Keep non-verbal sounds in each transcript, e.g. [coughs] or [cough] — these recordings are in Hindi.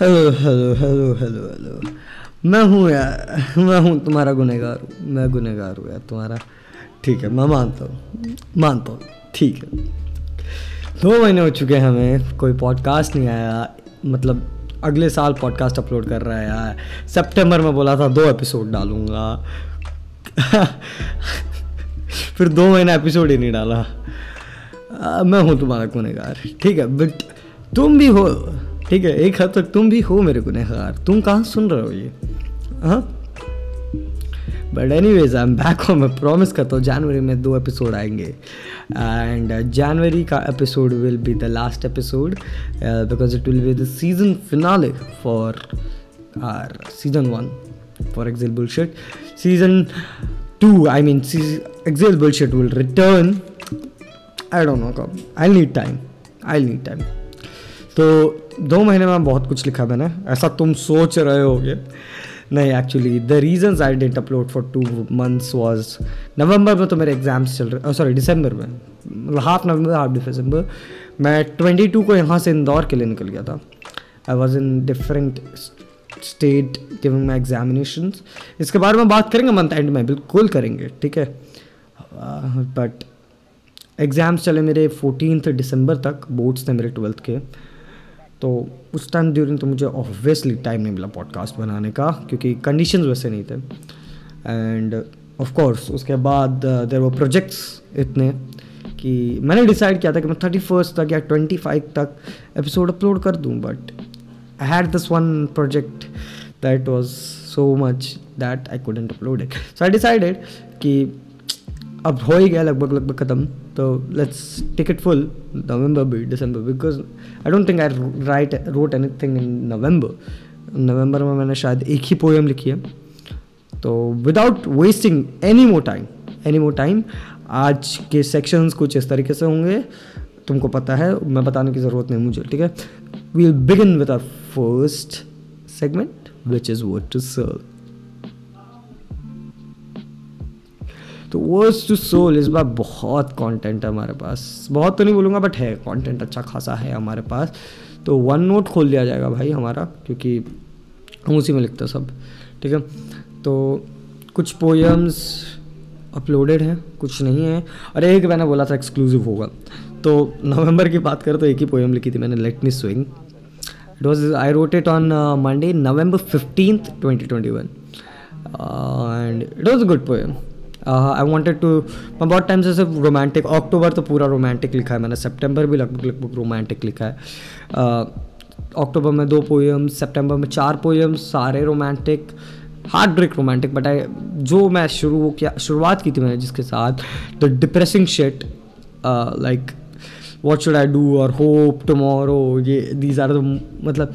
Hello hello hello hello hello मैं हूँ यार मैं हूँ तुम्हारा गुनहगार हूँ मैं गुनहगार हूँ यार तुम्हारा। ठीक है मैं मानता हूँ मानता हूँ। ठीक है। दो महीने हो चुके हैं हमें कोई पॉडकास्ट नहीं आया। मतलब अगले साल पॉडकास्ट अपलोड कर रहा है यार। सितंबर में बोला था दो एपिसोड डालूँगा। [laughs] फिर दो महीना एपिसोड ही नहीं डाला। आ, मैं हूँ तुम्हारा गुनहगार। ठीक है बट तुम भी हो। ठीक है, एक हद तक तुम भी हो मेरे गुनहगार। तुम कहाँ सुन रहे हो ये? हाँ? But anyways I am back home मैं प्रॉमिस करता हूँ जनवरी में दो एपिसोड आएँगे। एंड जनवरी का episode will be the last episode because it will be the season finale for our season one for exile bullshit season two I mean exile bullshit will return I don't know कब I need time I need time तो दो महीने में बहुत कुछ लिखा मैंने। ऐसा तुम सोच रहे होगे। नहीं actually the reason I didn't upload for two months was November में तो मेरे एग्ज़ाम्स चल रहे सॉरी दिसंबर में। हाफ़ नवंबर हाफ़ दिसंबर मैं ट्वेंटी टू को यहाँ से इंदौर के लिए निकल गया था। I was in different state giving my examination इसके बारे में बात करेंगे मंथ एंड में, बिल्कुल करेंगे, ठीक है? बट एग्ज़ाम्स चले मेरे फोर्टीन दिसंबर तक बोर्ड्स थे मेरे ट्वेल्थ के। तो उस टाइम ड्यूरिंग तो मुझे ऑब्वियसली टाइम नहीं मिला पॉडकास्ट बनाने का, क्योंकि कंडीशंस वैसे नहीं थे। एंड ऑफ़ कोर्स उसके बाद देर वो प्रोजेक्ट्स इतने कि मैंने डिसाइड किया था कि मैं थर्टी फ़र्स्ट तक या ट्वेंटी फाइव तक एपिसोड अपलोड कर दूँ but I had this one project that was so much that I couldn't upload it so I decided कि अब हो ही गया लगभग लगभग ख़त्म। तो let's take it full November भी दिसंबर because I don't think I write wrote anything in November में मैंने शायद एक ही पोएम लिखी है। तो without wasting any more time any more time आज के सेक्शंस कुछ इस तरीके से होंगे। तुमको पता है, मैं बताने की ज़रूरत नहीं मुझे, ठीक है? We'll begin with our first segment which is word to serve तो वर्ड्स टू सोल इस बार बहुत कंटेंट है हमारे पास। बहुत तो नहीं बोलूँगा बट है कंटेंट अच्छा खासा है हमारे पास। तो वन नोट खोल दिया जाएगा भाई हमारा, क्योंकि हम उसी में लिखते सब, ठीक है? तो कुछ पोएम्स अपलोडेड हैं, कुछ नहीं है। और एक मैंने बोला था एक्सक्लूसिव होगा। तो नवंबर की बात करें तो एक ही पोएम लिखी थी मैंने let me swing it was I wrote it on Monday November fifteenth twenty twenty one and it was a good poem I wanted to मैं बहुत टाइम से सिर्फ़ रोमांटिक अक्टूबर तो पूरा रोमांटिक लिखा है मैंने सेप्टेम्बर भी लगभग लगभग रोमांटिक लिखा है। अक्टूबर uh, में दो पोएम्स सेप्टेम्बर में चार पोएम्स सारे romantic hard break romantic but I जो मैं शुरू किया शुरुआत की थी मैंने जिसके साथ the depressing shit like what should I do और होप टमोरो ये दीज आर द मतलब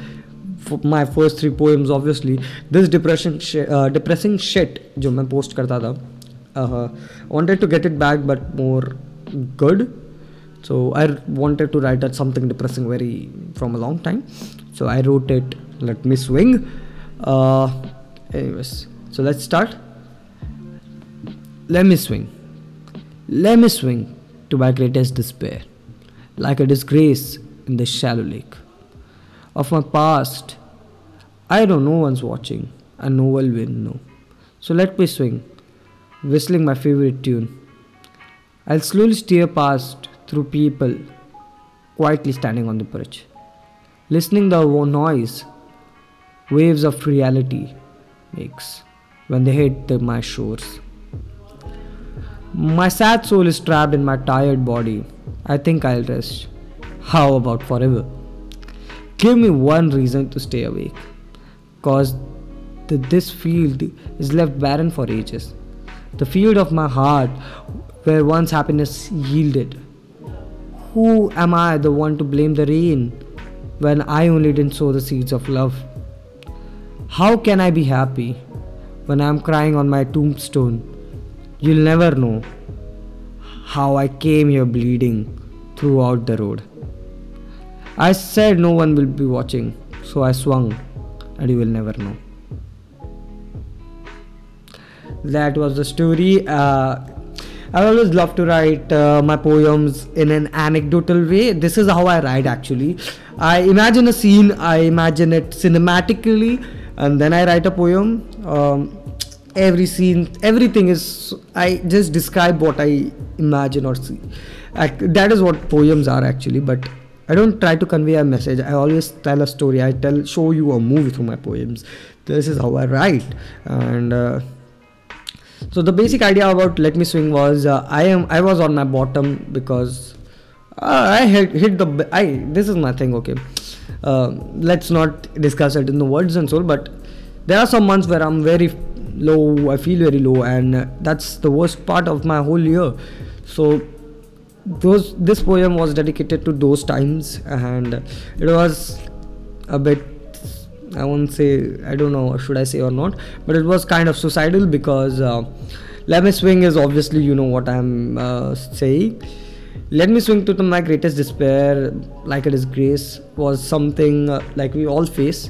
my first three poems obviously this depression depressing shit जो मैं पोस्ट करता था uh, wanted to get it back but more good. So i wanted to write at something depressing very from a long time. So i wrote it let me swing. Uh, anyways so let's start. Let me swing. Let me swing to my greatest despair like a disgrace in the shallow lake. Of my past i know no one's watching and no one will know. So let me swing whistling my favorite tune. I'll slowly steer past through people quietly standing on the bridge, listening the noise waves of reality makes when they hit the, my shores. My sad soul is trapped in my tired body. I think I'll rest. How about forever? Give me one reason to stay awake. Cause this field is left barren for ages the field of my heart where once happiness yielded. Who am I, the one to blame the rain, when I only didn't sow the seeds of love? How can I be happy when I'm crying on my tombstone? You'll never know how I came here bleeding throughout the road. I said no one will be watching, so I swung, and you will never know. That was the story uh, I always love to write uh, my poems in an anecdotal way. This is how I write actually. I imagine a scene, I imagine it cinematically, and then I write a poem. Um, every scene, everything is, I just describe what I imagine or see. Ac- that is what poems are actually, but I don't try to convey a message. I always tell a story. I tell, show you a movie through my poems. This is how I write, and. Uh, so the basic idea about let me swing was uh, i am i was on my bottom because uh, i hit, hit the i this is my thing okay. Uh, let's not discuss it in the words and so but there are some months where i'm very low i feel very low and uh, that's the worst part of my whole year. So those this poem was dedicated to those times and it was a bit I won't say I don't know should I say or not, but it was kind of suicidal because uh, Let Me Swing is obviously you know what I'm uh, saying. Let Me Swing to the, my greatest despair, like it is grace, was something uh, like we all face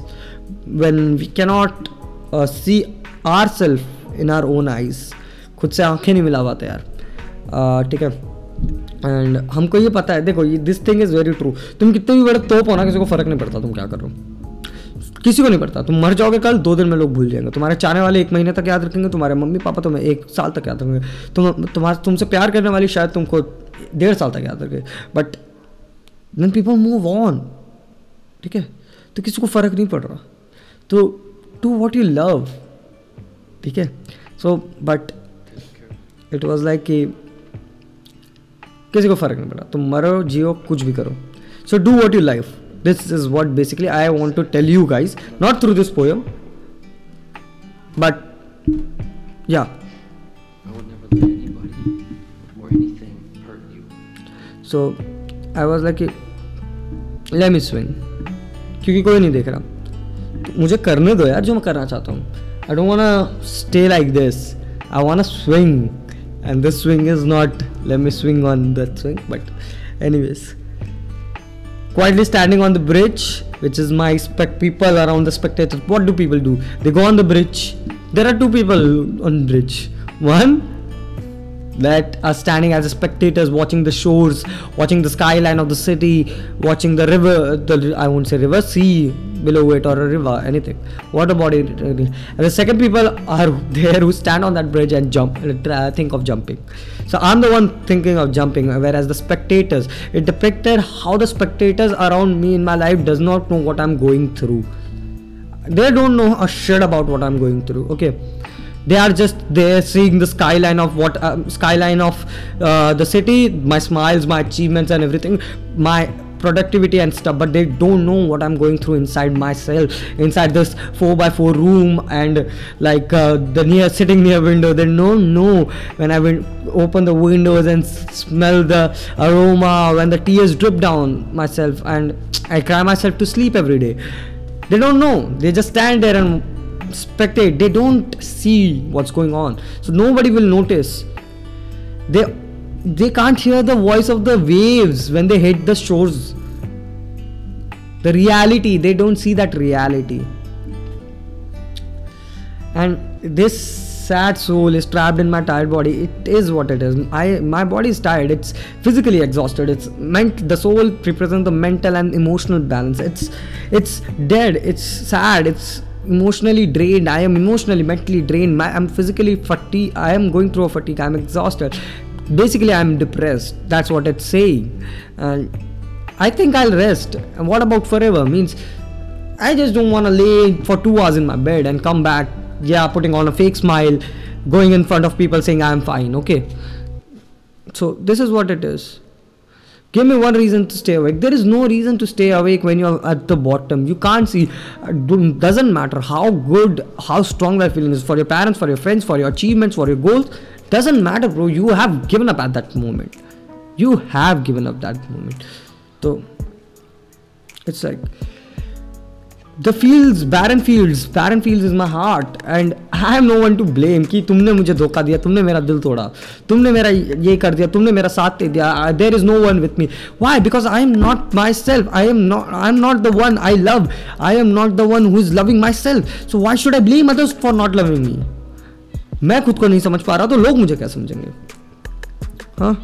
when we cannot uh, see ourselves in our own eyes. खुद से आँखें नहीं मिला पाते यार uh, ठीक है एंड हमको ये पता है देखो ये this thing is very true तुम कितने भी बड़े तोप हो ना किसी को फ़र्क नहीं पड़ता तुम क्या कर रहे हो किसी को नहीं पड़ता। तुम मर जाओगे कल, दो दिन में लोग भूल जाएँगे। तुम्हारे चाहने वाले एक महीने तक याद रखेंगे, तुम्हारे मम्मी पापा तुम्हें एक साल तक याद रखेंगे। तुम, तुम्हारे, तुमसे प्यार करने वाली शायद तुमको डेढ़ साल तक याद रखे। But then people move on ठीक है तो किसी को फ़र्क नहीं पड़ रहा। तो टू वॉट यू लव ठीक है? So but it was like कि किसी को फ़र्क नहीं पड़ा। तुम मरो, जियो, कुछ भी करो। So do what you life this is what basically i want to tell you guys not through this poem but yeah I would never let anybody or anything hurt you. so i was like let me swing क्योंकि कोई नहीं देख रहा तो मुझे करने दो यार जो मैं करना चाहता हूँ I don't want stay like this I want swing and this swing is not let me swing on that swing but anyways quietly standing on the bridge, which is my spec people around the spectators. What do people do? They go on the bridge. There are two people on bridge. One that are standing as spectators watching the shores, watching the skyline of the city, watching the river, the I won't say river, sea below it or a river, anything, water body. And the second people are [laughs] there who stand on that bridge and jump, think of jumping. So I'm the one thinking of jumping, whereas the spectators, it depicted how the spectators around me in my life does not know what I'm going through. They don't know a shit about what I'm going through. Okay they are just there seeing the skyline of what um, skyline of uh, the city my smiles my achievements and everything my productivity and stuff but they don't know what i'm going through inside myself inside this 4x4 room and like uh, the near sitting near window. They don't know when i went, open the windows and smell the aroma when the tears drip down myself and i cry myself to sleep every day. They don't know. They just stand there and spectate. They don't see what's going on. So nobody will notice. They they can't hear the voice of the waves when they hit the shores. The reality they don't see that reality. And this sad soul is trapped in my tired body. It is what it is. I my body is tired. It's physically exhausted. It's meant the soul represents the mental and emotional balance. It's it's dead. It's sad. It's emotionally drained. I am emotionally mentally drained. My, i'm physically fatigued. I am going through a fatigue. I'm exhausted basically i'm depressed. That's what it's saying. And i think i'll rest. And what about forever? Means i just don't want to lay for two hours in my bed and come back yeah putting on a fake smile going in front of people saying i'm fine. Okay. So this is what it is. Give me one reason to stay awake. There is no reason to stay awake when you're at the bottom. You can't see. Uh, doesn't matter how good how strong that feeling is for your parents for your friends for your achievements for your goals doesn't matter bro you have given up at that moment you have given up that moment so it's like the fields barren fields barren fields is my heart and i am no one to blame कि तुमने मुझे धोखा दिया तुमने मेरा दिल तोड़ा तुमने मेरा ये कर दिया तुमने मेरा साथ दे दिया there is no one with me why because I am not myself I am not I am not the one I love I am not the one who is loving myself so why should I blame others for not loving me मैं खुद को नहीं समझ पा रहा तो लोग मुझे क्या समझेंगे हाँ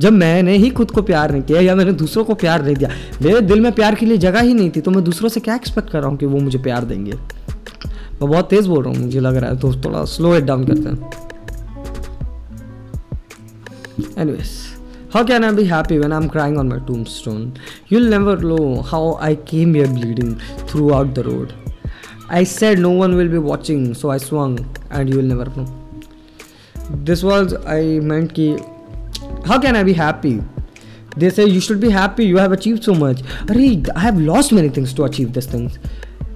जब मैंने ही खुद को प्यार नहीं किया या मैंने दूसरों को प्यार नहीं दिया मेरे दिल में प्यार के लिए जगह ही नहीं थी तो मैं दूसरों से क्या एक्सपेक्ट कर रहा हूँ कि वो मुझे प्यार देंगे मैं बहुत तेज़ बोल रहा हूँ मुझे लग रहा है तो थोड़ा स्लो इट डाउन करते हैं Anyways, how can I be happy when I'm crying on my tombstone? You'll never know how I came here bleeding throughout the road. I said no one will be watching, so I swung, and you'll never know. This was I meant ki. How can I be happy? They say you should be happy. You have achieved so much. Arey, I have lost many things to achieve these things.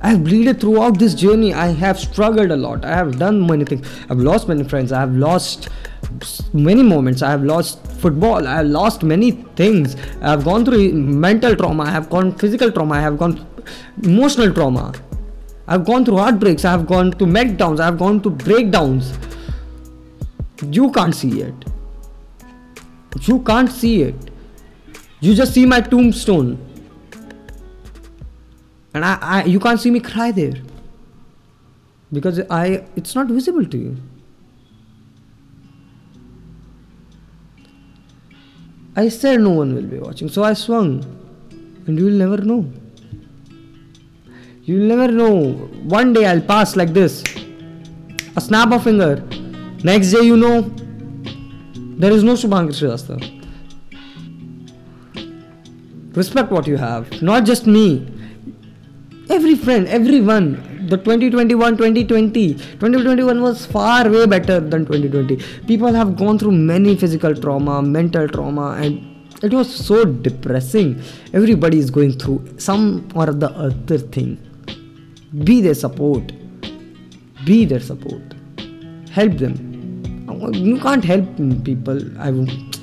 I have bleeded throughout this journey. I have struggled a lot. I have done many things. I've lost many friends. I have lost many moments. I have lost football. I have lost many things. I have gone through mental trauma. I have gone physical trauma. I have gone emotional trauma. I have gone through heartbreaks. I have gone to meltdowns. I have gone to breakdowns. You can't see it. You can't see it. You just see my tombstone. And I, I you can't see me cry there. Because I it's not visible to you. I said no one will be watching, so I swung. And you'll never know. You'll never know. One day I'll pass like this. A snap of finger. Next day you know there is no Shubhankar Srivastava. Respect what you have, not just me. Every friend, everyone. The 2021, 2020. 2021 was far way better than 2020. People have gone through many physical trauma, mental trauma, and it was so depressing. Everybody is going through some or the other thing. Be their support. Be their support. Help them. You can't help people. I won't.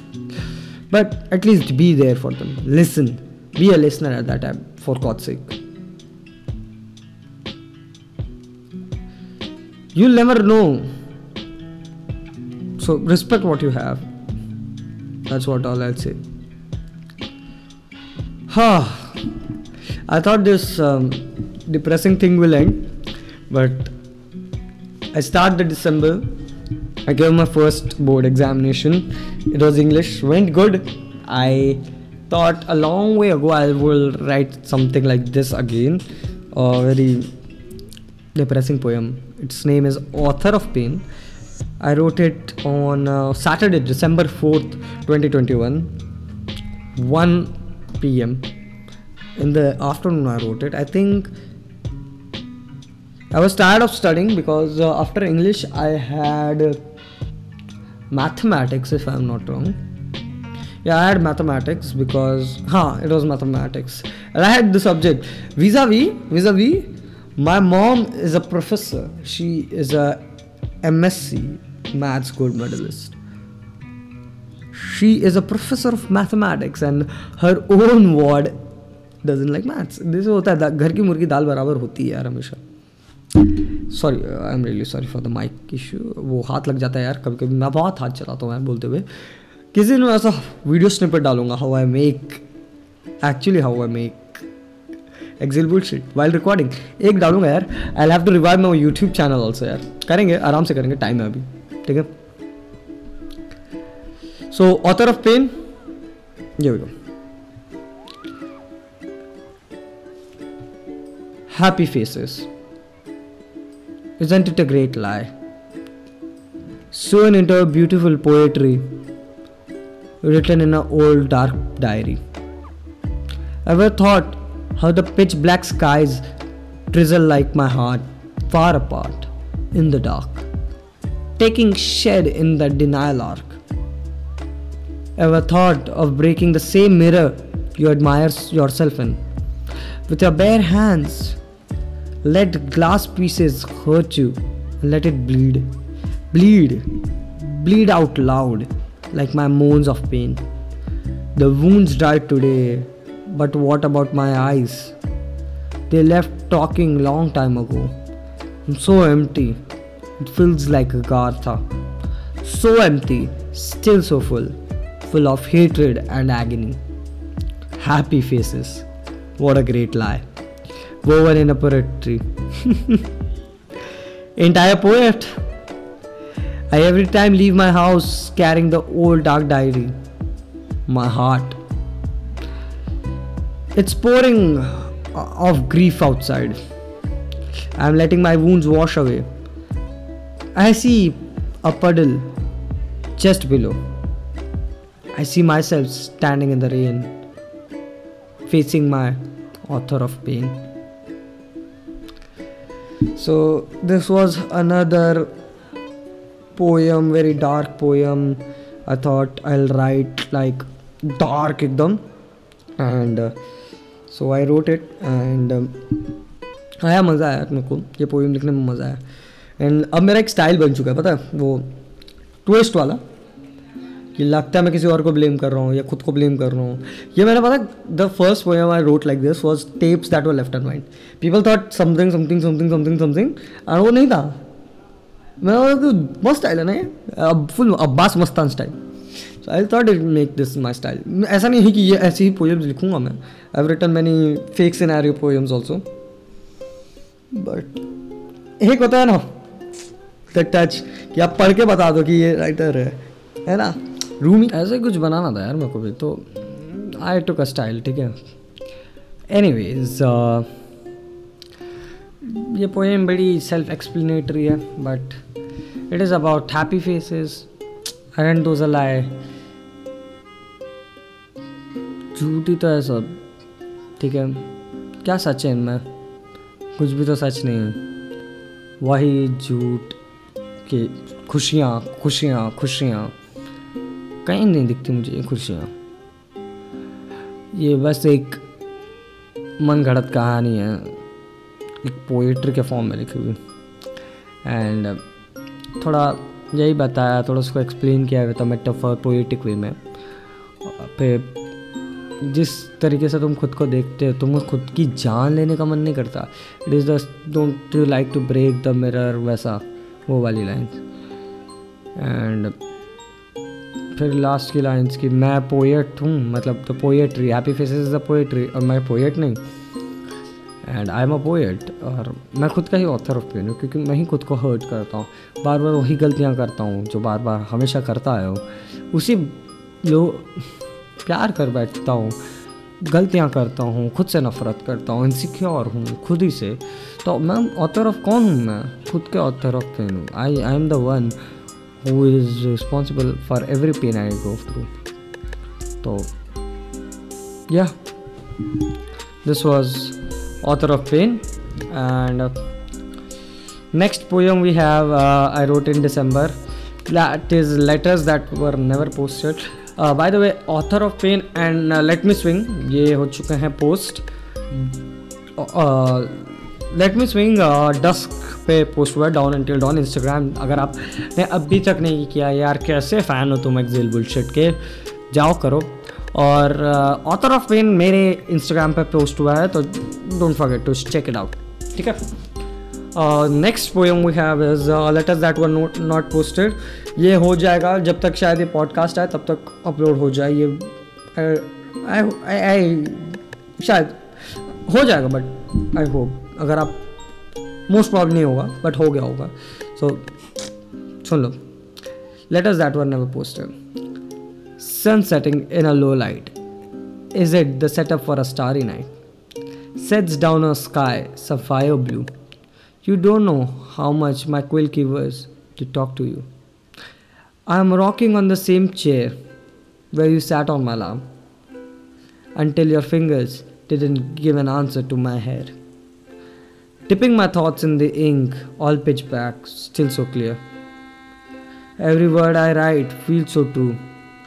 But at least be there for them. Listen. Be a listener at that time, for God's sake. You'll never know. So respect what you have. That's what all I'll say. Ha! I thought this um, depressing thing will end, but I start the December. I gave my first board examination. It was English. Went good. I thought a long way ago I will write something like this again. A very depressing poem. Its name is Author of Pain. I wrote it on uh, Saturday, December 4th, 2021, 1 pm. In the afternoon, I wrote it. I think I was tired of studying because uh, after English, I had uh, mathematics, if I'm not wrong. Yeah, I had mathematics because, huh, it was mathematics. And I had the subject vis a vis, vis a vis. My mom is a professor. She is a MSc maths gold medalist. She is a professor of mathematics and her own ward doesn't like maths. This होता है दा- घर की मुर्गी दाल बराबर होती है यार हमेशा sorry I am really sorry for the mic issue वो हाथ लग जाता है यार कभी कभी मैं बहुत हाथ चलाता हूँ यार, बोलते हुए। किसी दिन मैं ऐसा वीडियो स्निपेट डालूँगा how I make actually how I make exile bullshit while recording एक डालूँगा यार। I have to revive my YouTube channel also यार। करेंगे, आराम से करेंगे टाइम है अभी। ठीक है? सो ऑथर ऑफ़ पेन ये गो happy faces. Isn't it a great lie? Sewn into beautiful poetry written in an old dark diary. Ever thought how the pitch black skies drizzle like my heart far apart in the dark, taking shed in the denial arc? Ever thought of breaking the same mirror you admire yourself in? With your bare hands, let glass pieces hurt you let it bleed. Bleed. Bleed out loud like my moans of pain. The wounds died today, but what about my eyes? They left talking long time ago. I'm so empty. It feels like a Gartha. So empty, still so full. Full of hatred and agony. Happy faces. What a great lie. Woven in a poetry. A [laughs] poet? I every time leave my house carrying the old dark diary. My heart. It's pouring of grief outside. I'm letting my wounds wash away. I see a puddle just below. I see myself standing in the rain, facing my author of pain. So, this was another poem, very dark poem. I thought I'll write like dark ekdam, and uh, so I wrote it and um, आया मज़ा आया मेरे को ये पोएम लिखने में मज़ा आया एंड अब मेरा एक स्टाइल बन चुका है पता है वो ट्विस्ट वाला कि लगता है मैं किसी और को ब्लेम कर रहा हूँ या खुद को ब्लेम कर रहा हूँ। ये मैंने पता the first poem I wrote like this was tapes that were left and mind people thought something something something something something और वो नहीं था। मैं मस्त स्टाइल है ना अब full Abbas Mastan style so I thought it make this my style ऐसा नहीं है कि ये ऐसी ही पोएम्स लिखूँगा मैं। I written many fake scenario poems also but एक होता है ना द टच कि आप पढ़ के बता दो कि ये राइटर है। है ना? रूमी ऐसे कुछ बनाना था यार मेरे को भी तो आई टुक अ स्टाइल ठीक है। एनीवेज ये पोएम बड़ी सेल्फ एक्सप्लेनेटरी है but it is about happy faces and those lie झूठी तो है सब, ठीक है। क्या सच है इनमें? कुछ भी तो सच नहीं है। वही झूठ के खुशियाँ खुशियाँ खुशियाँ। कहीं नहीं दिखती मुझे ये खुशियाँ। ये बस एक मन घड़त कहानी है। एक पोइट्री के फॉर्म में लिखी हुई। एंड थोड़ा यही बताया, थोड़ा उसको एक्सप्लेन किया गया था मेटाफर पोइटिक वे में। फिर जिस तरीके से तुम खुद को देखते हो, तुमको खुद की जान लेने का मन नहीं करता। It is the don't you like to break the mirror वैसा, वो वाली लाइन एंड फिर लास्ट की लाइन्स की, मैं पोएट हूँ मतलब the poetry happy faces is the poetry और मैं पोएट नहीं। And I am a poet और मैं खुद का ही ऑथर ऑफ़ पेन हूँ, क्योंकि मैं ही खुद को हर्ट करता हूँ। बार बार वही गलतियाँ करता हूँ, जो बार बार हमेशा करता है। उसी लो, प्यार कर बैठता हूँ, गलतियाँ करता हूँ, खुद से नफरत करता हूँ इनसिक्योर हूँ, खुद ही से। तो मैं ऑथर ऑफ़ कौन हूँ मैं? खुद के ऑथर ऑफ़ पेन हूँ। I I am the one who is responsible for every pain I go through तो yeah this was author of pain and next poem we have uh, i wrote in december that is letters that were never posted by the way author of pain and let me swing ये हो चुके हैं post let me swing dusk पे पोस्ट हुआ डाउन एंटिल डाउन इंस्टाग्राम अगर आपने अभी तक नहीं किया यार, कैसे फ़ैन हो तुम एक्जेल बुलशिट के? जाओ करो। और ऑथर ऑफ़ पेन मेरे इंस्टाग्राम पे पोस्ट हुआ है तो don't forget to check it out ठीक है? Next poem we have is letters that were not posted ये हो जाएगा, जब तक शायद ये पॉडकास्ट आए, तब तक अपलोड हो जाए ये। आई आई शायद हो जाएगा बट आई होप अगर आप मोस्ट प्रॉब्लम नहीं होगा बट हो गया होगा। सो सुन लो। Let us that were never poster sun setting in a low light is it the setup for a starry night sets down a sky सफ़ाई blue you don't know how much my quill quivers to talk to you I am rocking on the same chair where you sat on my lap until your fingers didn't give an answer to my hair Dipping my thoughts in the ink, all pitch black, still so clear. Every word I write feels so true,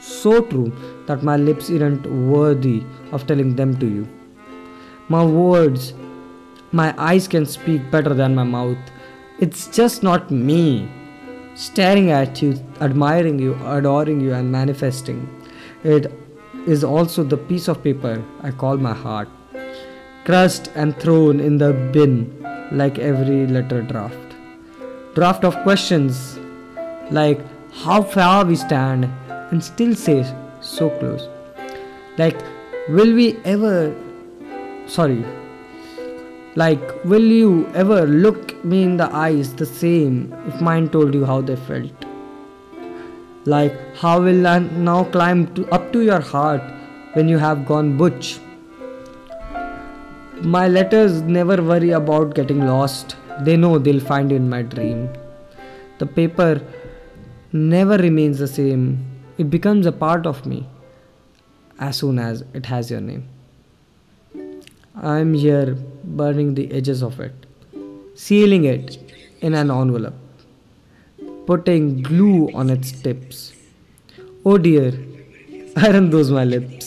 so true that my lips aren't worthy of telling them to you. My words, my eyes can speak better than my mouth. It's just not me staring at you, admiring you, adoring you, and manifesting. It is also the piece of paper I call my heart, crushed and thrown in the bin like every letter draft. Draft of questions like how far we stand and still say so close. Like, will we ever, sorry, like, will you ever look me in the eyes the same if mine told you how they felt? Like, how will I now climb to, up to your heart when you have gone butch? My letters never worry about getting lost. They know they'll find you in my dream. The paper never remains the same. It becomes a part of me as soon as it has your name. I'm here burning the edges of it, sealing it in an envelope, putting glue on its tips. Oh dear, [laughs] aren't those my lips?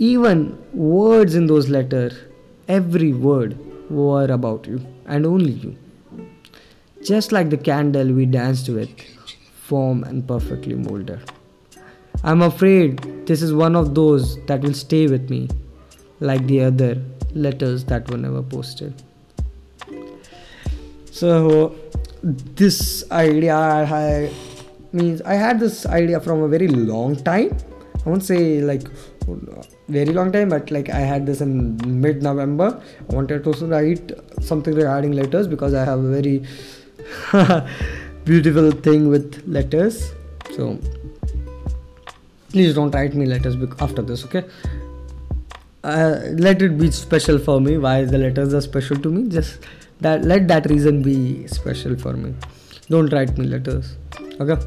Even words in those letters, every word were about you and only you. Just like the candle we danced with, form and perfectly molded. I'm afraid this is one of those that will stay with me, like the other letters that were never posted. So, this idea I means I had this idea from a very long time. I won't say like very long time, but like I had this in mid November. I wanted to write something regarding letters because I have a very [laughs] beautiful thing with letters. So please don't write me letters after this, okay? Uh, let it be special for me. Why the letters are special to me? Just that let that reason be special for me. Don't write me letters, okay?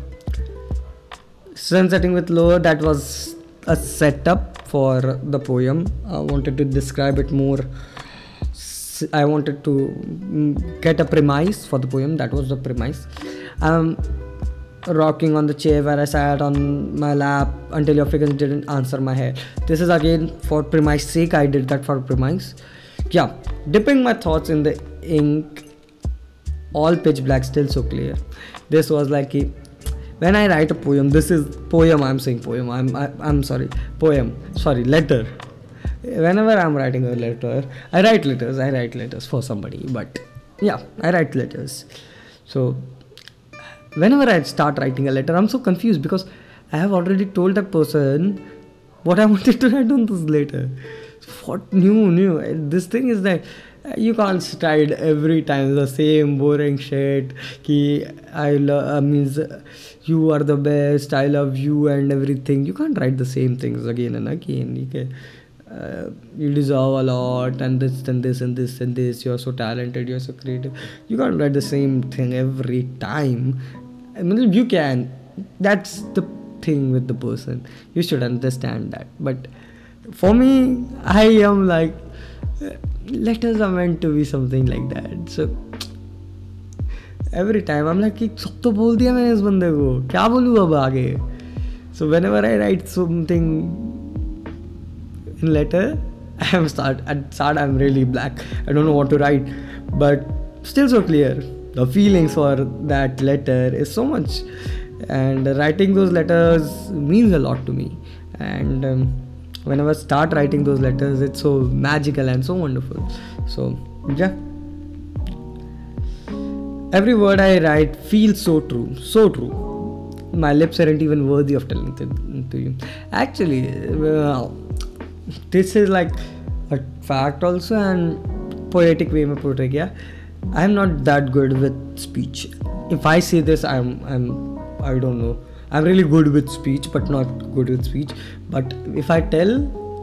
Sun setting with lower. That was a setup for the poem. I wanted to describe it more. I wanted to mm, get a premise for the poem. That was the premise. Um, rocking on the chair where I sat on my lap until your figures didn't answer my hair. This is again for premise sake. I did that for premise. Yeah, dipping my thoughts in the ink, all pitch black, still so clear. This was like a, when I write a poem. This is poem. I'm saying poem. I'm I, am i am sorry poem. Sorry letter. Whenever I'm writing a letter, I write letters. I write letters for somebody. But yeah, I write letters. So whenever I start writing a letter, I'm so confused because I have already told that person what I [laughs] wanted to write on this letter. What new, new? This thing is that you can't write every time the same boring shit. Ki I love uh, means you are the best. I love you and everything. You can't write the same things again and again. You uh, you deserve a lot and this and this and this and this you're so talented you're so creative you can't write the same thing every time I mean, you can. That's the thing with the person. You should understand that. But for me, I am like, letters are meant to be something like that. So every time I'm like, सब तो बोल दिया मैंने इस बंदे को क्या बोलूँ अब आगे so whenever I write something in letter [laughs] I am start at start I'm really black I don't know what to write but still so clear the feelings for that letter is so much and writing those letters means a lot to me and um, whenever I start writing those letters it's so magical and so wonderful. So yeah. Every word i write feels so true so true. My lips aren't even worthy of telling to, to you. Actually well, this is like a fact also and poetic way Me put gaya i'm not that good with speech. If i say this i'm i'm i don't know. I'm really good with speech, but not good with speech. But if I tell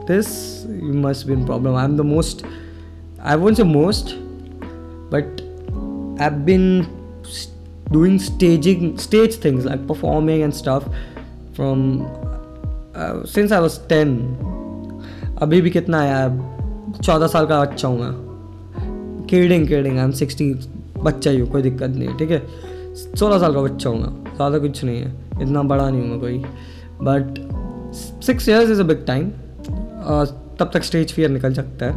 this, you must be in problem. I'm the most. I won't say most, but I've been doing staging stage things like performing and stuff from uh, since I was 10 अभी भी कितना है चौदह साल का बच्चा हूँ मैं kidding kidding I am sixty बच्चा ही हूँ कोई दिक्कत नहीं है ठीक है सोलह साल का बच्चा हूँ मैं ज़्यादा कुछ नहीं है इतना बड़ा नहीं हूँ मैं कोई but six years is a big time तब तक स्टेज फियर निकल सकता है।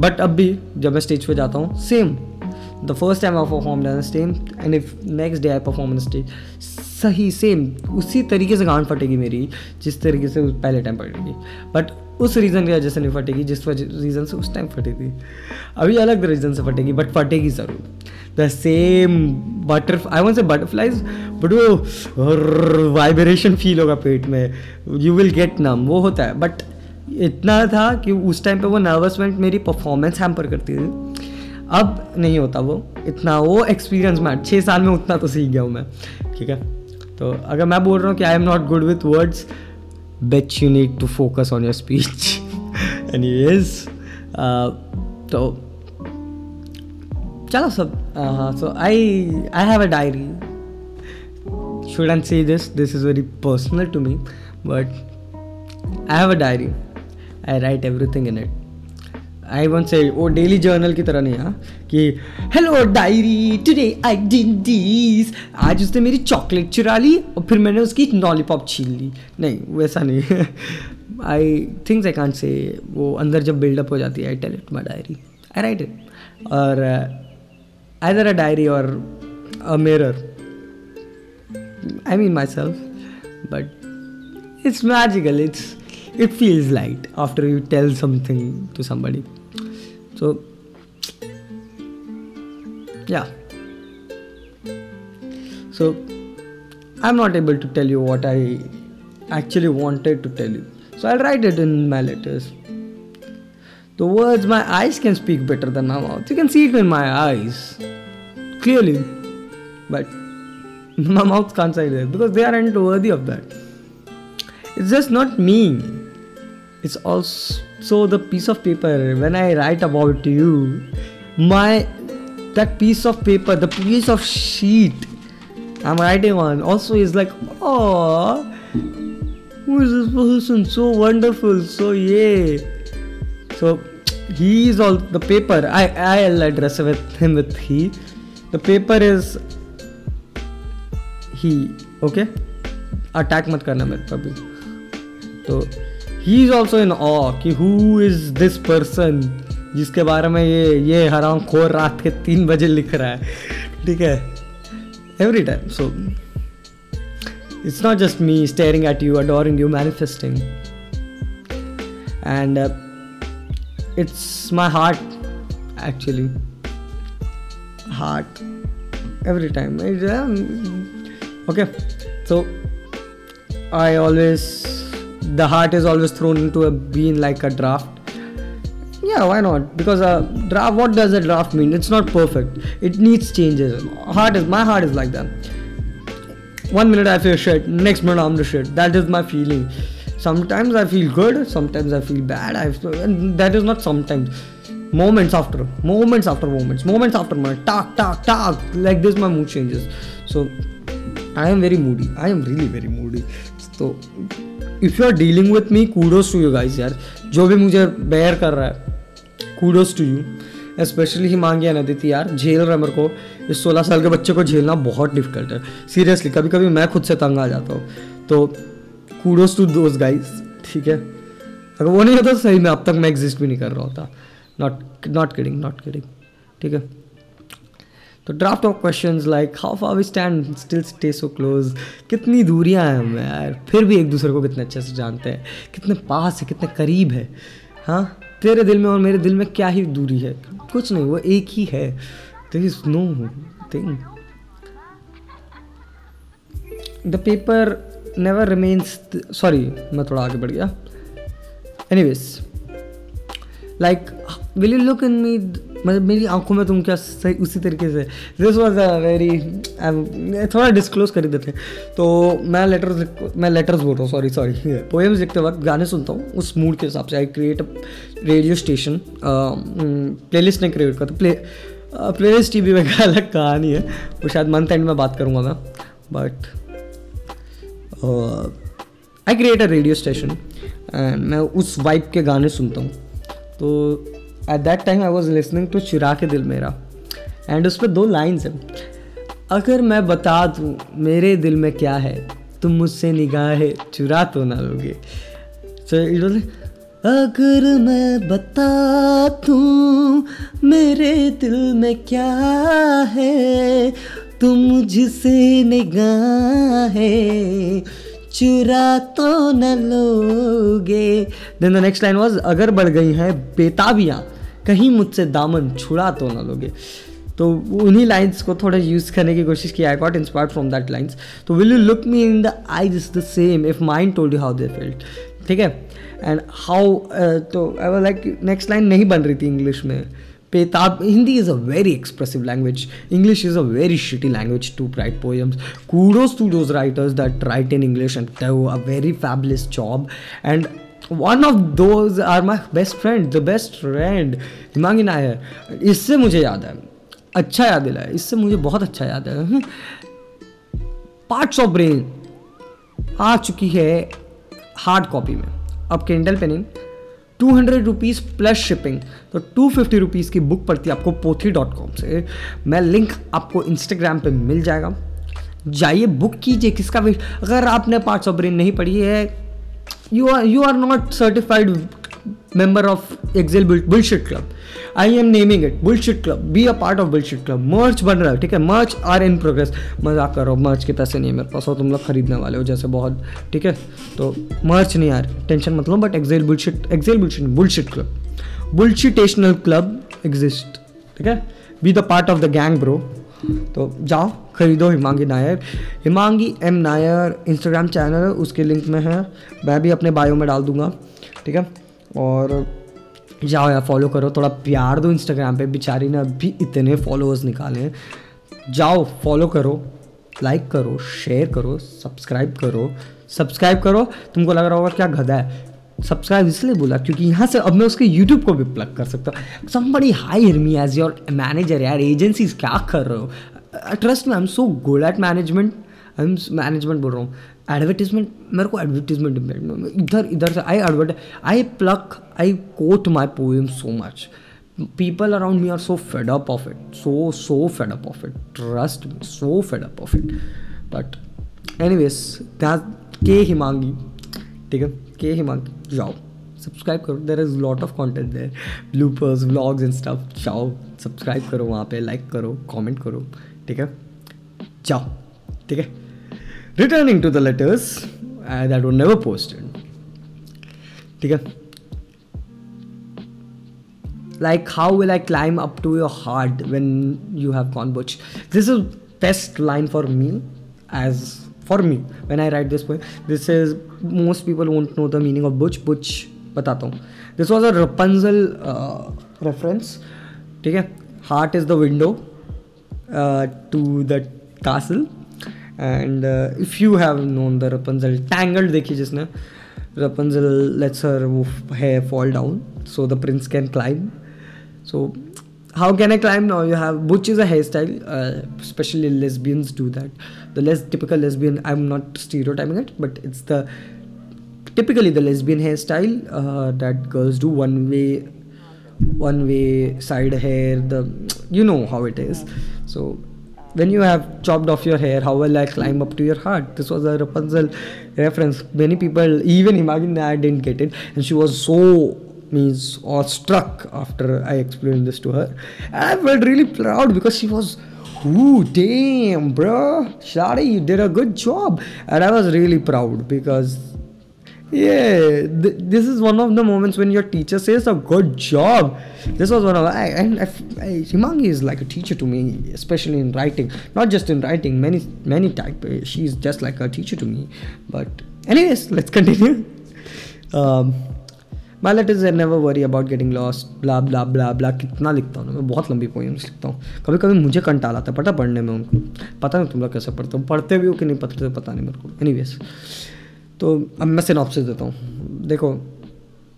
बट अब भी जब मैं स्टेज पे जाता हूँ same the first time I perform them and if next day I perform stage सही सेम उसी तरीके से गांड फटेगी मेरी, जिस तरीके से पहले टाइम फटेगी। बट उस रीज़न की वजह से नहीं फटेगी, जिस वजह रीज़न से उस टाइम फटी थी। अभी अलग रीज़न से फटेगी बट फटेगी ज़रूर। The same butter I want say butterflies but वो वाइब्रेशन फील होगा पेट में। यू विल गेट नम वो होता है। बट इतना था कि उस टाइम पे वो नर्वसमेंट मेरी परफॉर्मेंस हैम्पर करती थी। अब नहीं होता वो। इतना वो एक्सपीरियंस मैं छः साल में उतना तो सीख गया हूँ मैं। ठीक है? तो अगर मैं बोल रहा हूँ कि I am not good with words bitch you need to focus on your speech anyways तो चलो सब so I I have a diary shouldn't say this this is very personal to me but i have a diary i write everything in it I want say वो डेली जर्नल की तरह नहीं हाँ कि hello diary today I did this आज उसने मेरी चॉकलेट चुरा ली और फिर मैंने उसकी लॉलीपॉप छीन ली। नहीं, वैसा नहीं। आई थिंक्स आई कान से वो अंदर जब बिल्डअप हो जाती है I tell it my diary I write it और आइदर अ डायरी और a mirror mean my self but it's magical it's it feels light after you tell something to somebody. So yeah. So I'm not able to tell you what I actually wanted to tell you. So I'll write it in my letters. The words my eyes can speak better than my mouth. You can see it in my eyes. Clearly. But [laughs] my mouth can't say that because they aren't worthy of that. It's just not me It's also the piece of paper. When I write about you, my that piece of paper, the piece of sheet I'm writing on also is like, oh, who is this person? So wonderful, so yay. So he is all the paper. I I'll address with him with he. The paper is he okay attack मत करना मेरे पर भी तो ही इज़ ऑल्सो इन ऑ कि हु इज़ दिस पर्सन जिसके बारे में ये ये हरा खोर रात के तीन बजे लिख रहा है। ठीक है? Every time so it's not just me staring at you adoring you manifesting and it's my heart actually heart every time okay so I always The heart is always thrown into a being like a draft. Yeah, why not? Because a draft. What does a draft mean? It's not perfect. It needs changes. Heart is my heart is like that one minute I feel shit, next minute I'm the shit. That is my feeling. Sometimes I feel good, sometimes I feel bad. I and that is not sometimes. Moments after, moments after moments, moments after moments, talk, talk, talk. Like this, my mood changes. So I am very moody. I am really very moody. So if you are dealing with me kudos to you guys यार. जो भी मुझे बेयर कर रहा है, kudos to you specially Himangi and Aditi यार झेल रहा है मेरे को। इस सोलह साल के बच्चे को झेलना बहुत डिफ़िकल्ट है। सीरियसली कभी कभी मैं खुद से तंग आ जाता हूँ। तो कूडोज टू दोज गाइज़ ठीक है? अगर वो नहीं होता तो सही में अब तक मैं एग्जिस्ट भी नहीं कर रहा होता। Not not kidding not kidding ठीक है? तो draft of question like how far we stand still stay so close कितनी दूरियाँ हैं हमें यार? फिर भी एक दूसरे को कितने अच्छे से जानते हैं। कितने पास है, कितने करीब है। हाँ? तेरे दिल में और मेरे दिल में क्या ही दूरी है? कुछ नहीं, वो एक ही है। There is no thing the paper never remains sorry मैं थोड़ा आगे बढ़ गया। Anyways like will you look in me मतलब मेरी आँखों में तुम क्या सही उसी तरीके से दिस वॉज़ अ वेरी थोड़ा डिस्क्लोज कर ही देते तो मैं लेटर्स मैं लेटर्स बोल रहा हूँ सॉरी सॉरी पोएम्स लिखते वक्त गाने सुनता हूँ, उस मूड के हिसाब से। I create a radio station playlist नहीं क्रिएट करता play playlist T V में अलग कहानी है। वो शायद मंथ एंड में बात करूँगा मैं but I create a radio station and मैं उस वाइब के गाने सुनता हूँ। तो at that time I was listening to चिरा के दिल मेरा एंड उस पर दो लाइन्स हैं। अगर मैं बता दूँ, मेरे दिल में क्या है, तुम मुझसे निगाहें चुरा तो ना लोगे। सो इट वाज अगर मैं बता दूँ, मेरे दिल में क्या है, तुम मुझसे निगाहें चुरा तो न लोगे। Then the next line was अगर बढ़ गई हैं बेताबियाँ कहीं मुझसे दामन छुड़ा तो ना लोगे। तो उन्हीं लाइन्स को थोड़ा यूज़ करने की कोशिश की I got inspired from that lines तो will you look me in the eye is the same if mind told you how they feeled ठीक है? एंड हाउ तो आई लाइक नेक्स्ट लाइन नहीं बन रही थी इंग्लिश में। पेताब Hindi is a very expressive language english is a very shitty language to write poems kudos to those writers that write in english a very a job fabulous job of one are my best friend the best friend best friend Himangi Nair इससे मुझे याद है अच्छा याद दिलाया। इससे मुझे बहुत अच्छा याद है। पार्ट्स ऑफ़ ब्रेन आ चुकी है हार्ड कॉपी में। अब कैंडल पे नहीं। Two hundred rupees plus shipping तो टू फिफ्टी रुपीज़ की बुक पड़ती है आपको पोथी डॉट कॉम से। मैं लिंक आपको इंस्टाग्राम पे मिल जाएगा। जाइए बुक कीजिए किसका वेट अगर आपने पार्ट्स ऑफ़ ब्रेन नहीं पढ़ी है you are you are not certified member of Bull- Bullshit Club. I am naming it Bullshit Club. Be a part of Bullshit Club. Merch बन रहा है, ठीक है? मर्च आर इन प्रोग्रेस मज़ाक करो मर्च के पैसे नहीं है मेरे पास और तुम लोग खरीदने वाले हो जैसे बहुत, ठीक है? तो मर्च नहीं यार टेंशन मत लो but excel bullshit excel bullshit bullshit club bullshitational club exist ठीक है? Be the part of the gang bro तो जाओ, खरीदो Himangi Nair. Himangi M Nair Instagram channel है उसके लिंक में है। मैं भी अपने बायो में डाल दूँगा, ठीक है? और जाओ यार फॉलो करो। थोड़ा प्यार दो इंस्टाग्राम पे। बेचारी ने अभी इतने फॉलोअर्स निकाले हैं। जाओ फॉलो करो लाइक करो शेयर करो सब्सक्राइब करो। सब्सक्राइब करो, तुमको लग रहा होगा क्या गधा है। सब्सक्राइब इसलिए बोला क्योंकि यहाँ से अब मैं उसके यूट्यूब को भी प्लग कर सकता हूँ। Somebody hire me as your manager यार एजेंसीज क्या कर रहे हो? ट्रस्ट में I am so good at management I am management बोल रहा हूँ। एडवर्टीजमेंट मेरे को एडवर्टीजमेंट इधर इधर से I advert I plug I quote my poem so much people around me are so fed up of it. So so fed up of it. Trust me, so fed up of it. But anyways that के हिमांगी ठीक है? के हिमांगी जाओ सब्सक्राइब करो। There is lot of content there bloopers vlogs and stuff जाओ सब्सक्राइब करो वहाँ पे लाइक करो कमेंट करो, ठीक है? जाओ, ठीक है? Returning to the letters that were never posted ठीक है? Like, how will i climb up to your heart when you have gone butch? This is best line for me as for me when I write this poem this is most people want know the meaning of Buch बुच बताता हूँ this was a Rapunzel reference ठीक है heart is the window to the castle and if you have known the Rapunzel Tangled देखी जिसने रपंजल लेट्स वो है fall down so the prince can climb so how can I climb now? You have butch is a hairstyle, uh, especially lesbians do that. The less typical lesbian, I'm not stereotyping it, but it's the typically the lesbian hairstyle uh, that girls do one way, one way side hair. The you know how it is. So when you have chopped off your hair, how will I climb up to your heart? This was a Rapunzel reference. Many people, even imagine I didn't get it, and she was so means awestruck after I explained this to her. And I felt really proud because she was, ooh, damn, bro, Shadi, you did a good job. And I was really proud because, yeah, th- this is one of the moments when your teacher says a good job. This was one of, I, and I, I, Himangi is like a teacher to me, especially in writing. Not just in writing, many, many type. She's just like a teacher to me. But, anyways, let's continue. Um, my letters I never worry about getting lost blah blah blah blah कितना लिखता हूँ मैं, बहुत लंबी पोएम्स लिखता हूँ। कभी कभी मुझे कंटाल आता है पता पढ़ने में उनको। पता नहीं तुम लोग कैसे पढ़ते हो, पढ़ते भी हो कि नहीं पढ़ते पता नहीं मेरे को। एनी तो अब मैं सिनॉप्सिस देता हूँ। देखो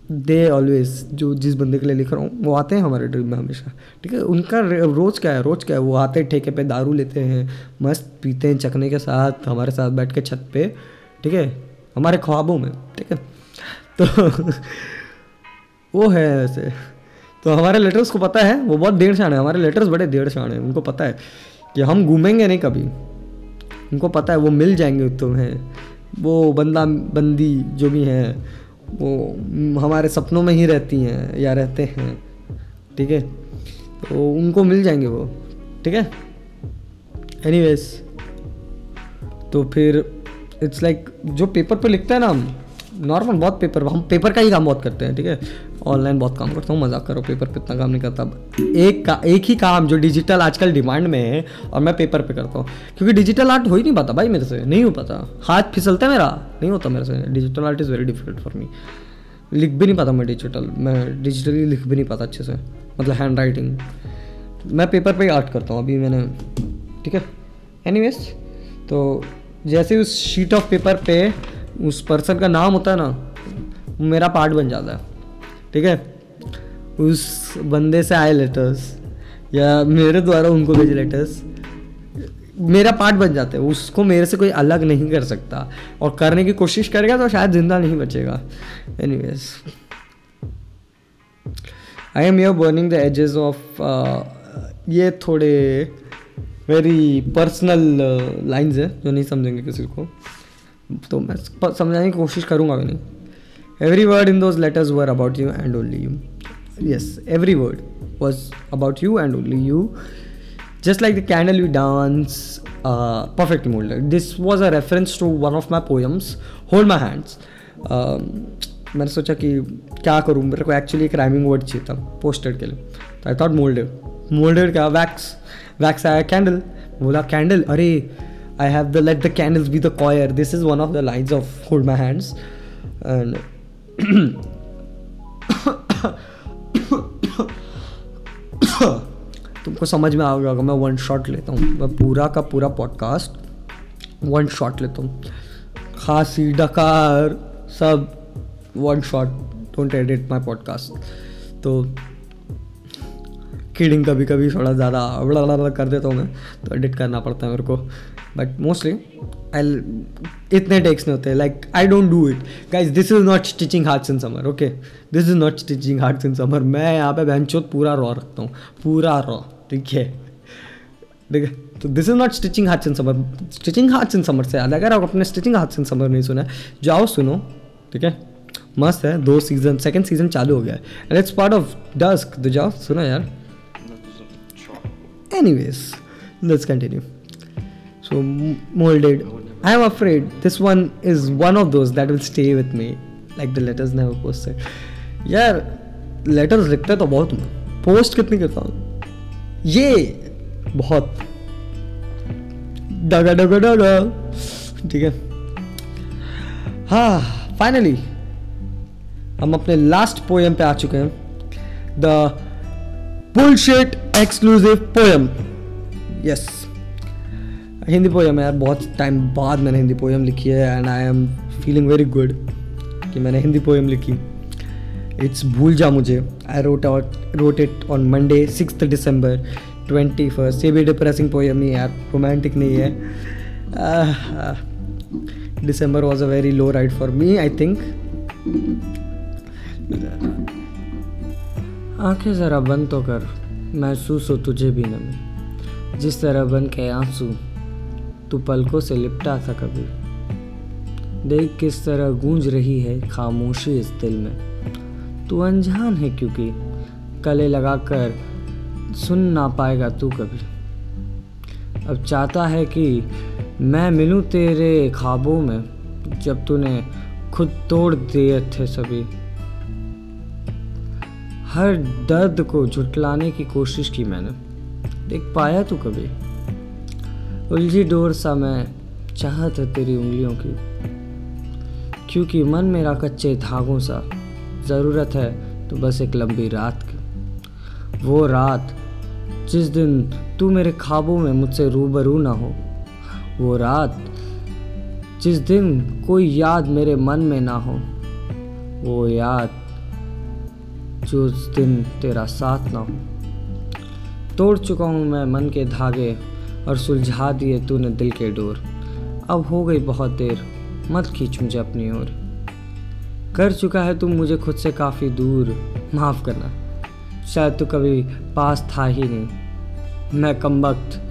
दे ऑलवेज जो जिस बंदे के लिए लिख रहा हूँ, वो आते हैं हमारे ड्रीम में हमेशा। ठीक है? उनका रोज़ क्या है, रोज़ क्या है, वो आते हैं, ठेके पे दारू लेते हैं, मस्त पीते हैं चखने के साथ, हमारे साथ बैठ के छत पे। ठीक है? हमारे ख्वाबों में, ठीक है? तो वो है ऐसे। तो हमारे लेटर्स को पता है वो बहुत देर शान है। हमारे लेटर्स बड़े देर शान है उनको पता है कि हम घूमेंगे नहीं कभी। उनको पता है वो मिल जाएँगे तुम्हें। वो बंदा बंदी जो भी हैं वो हमारे सपनों में ही रहती हैं या रहते हैं ठीक है? तो उनको मिल जाएँगे वो ठीक है? एनीवेज तो फिर इट्स लाइक like, जो पेपर पे लिखते हैं ना हम नॉर्मल बहुत पेपर हम पेपर का ही काम बहुत करते हैं ठीक है? ऑनलाइन बहुत काम करता हूँ, मज़ाक करो पेपर पे इतना काम नहीं करता। एक का, एक ही काम जो डिजिटल आजकल डिमांड में है और मैं पेपर पे करता हूँ। क्योंकि डिजिटल आर्ट हो ही नहीं पाता भाई मेरे से, नहीं हो पाता। हाथ फिसलता है मेरा, नहीं होता मेरे से। Digital art is very difficult for me लिख भी नहीं पाता मैं डिजिटल मैं डिजिटली लिख भी नहीं पाता अच्छे से। मतलब हैंड राइटिंग मैं पेपर पे आर्ट करता हूँ, अभी मैंने, ठीक है? एनीवेज तो जैसे उस शीट ऑफ़ पेपर पे उस पर्सन का नाम होता है ना, मेरा पार्ट बन जाता है। ठीक है? उस बंदे से आए लेटर्स या मेरे द्वारा उनको भेजे लेटर्स मेरा पार्ट बन जाते हैं। उसको मेरे से कोई अलग नहीं कर सकता। और करने की कोशिश करेगा तो शायद ज़िंदा नहीं बचेगा। Anyways I am your burning the edges of ये थोड़े वेरी पर्सनल लाइंस है, जो नहीं समझेंगे किसी को। तो मैं समझाने की कोशिश करूँगा भी नहीं। Every word in those letters were about you and only you yes every word was about you and only you. Just like the candle you dance uh, perfectly molded. This was a reference to one of my poems hold my hands. Um, मैंने सोचा कि क्या करूँ? मेरे को एक्चुअली एक राइमिंग वर्ड चाहिए था पोस्टेड के लिए. तो आई थॉट मोल्डेड मोल्डेड क्या वैक्स वैक्स आया कैंडल बोला कैंडल अरे I have the let the candles be the choir this is one of the lines of hold my hands and [coughs] तुमको समझ में आ गया मैं वन शॉट लेता हूँ। मैं पूरा का पूरा पॉडकास्ट वन शॉट लेता हूँ। खांसी डकार, सब one shot don't edit my podcast तो किडिंग कभी कभी थोड़ा ज़्यादा कर देता हूँ मैं तो एडिट करना पड़ता है मेरे को। बट मोस्टली आई इतने टेक्स नहीं होते like I don't do it guys this is not stitching hearts in summer okay this is not stitching hearts in summer मैं यहाँ पे बहनचोद पूरा रॉ रखता हूँ पूरा रॉ ठीक है? ठीक है तो this is not stitching hearts in summer stitching hearts in summer से याद अगर आप अपने स्टिचिंग हार्ट्स इन समर नहीं सुना है, जाओ सुनो ठीक है? मस्त है दो सीज़न सेकंड सीज़न चालू हो गया है। And it's part of dusk तो जाओ सुनो यार। Anyways let's continue. So molded i am afraid this one is one of those that will stay with me like the letters never posted यार लेटर्स लिखते तो बहुत हूँ पोस्ट कितनी करता हूँ ये बहुत डगा डगा डगा ठीक है हाँ फाइनली हम अपने लास्ट पोएम पे आ चुके हैं the bullshit exclusive poem yes Hindi poem है यार, बहुत टाइम बाद मैंने हिंदी पोएम लिखी है and I am feeling very good कि मैंने हिंदी पोएम लिखी। इट्स भूल जा मुझे। I wrote out wrote it on Monday six December twenty first ये भी डिप्रेसिंग पोएम ही यार रोमांटिक नहीं है। December was a very low ride for me I think आँखें ज़रा बंद तो कर, महसूस हो तुझे भी नमी जिस तरह बन के आँसू तू पलकों से लिपटा था कभी। देख किस तरह गूंज रही है खामोशी इस दिल में। तू अनजान है क्योंकि कले लगाकर सुन ना पाएगा तू कभी। अब चाहता है कि मैं मिलूं तेरे ख्वाबों में, जब तूने खुद तोड़ दिए थे सभी। हर दर्द को झुटलाने की कोशिश की मैंने। देख पाया तू कभी? उलझी डोर सा मैं चाहत है तेरी उंगलियों की। क्योंकि मन मेरा कच्चे धागों सा, ज़रूरत है तो बस एक लंबी रात की। वो रात जिस दिन तू मेरे ख्वाबों में मुझसे रूबरू ना हो, वो रात जिस दिन कोई याद मेरे मन में ना हो, वो याद जो उस दिन तेरा साथ ना हो। तोड़ चुका हूँ मैं मन के धागे और सुलझा दिए तूने दिल के डोर। अब हो गई बहुत देर, मत खींच मुझे अपनी ओर। कर चुका है तू मुझे खुद से काफ़ी दूर, माफ़ करना। शायद तू कभी पास था ही नहीं। मैं कम वक्त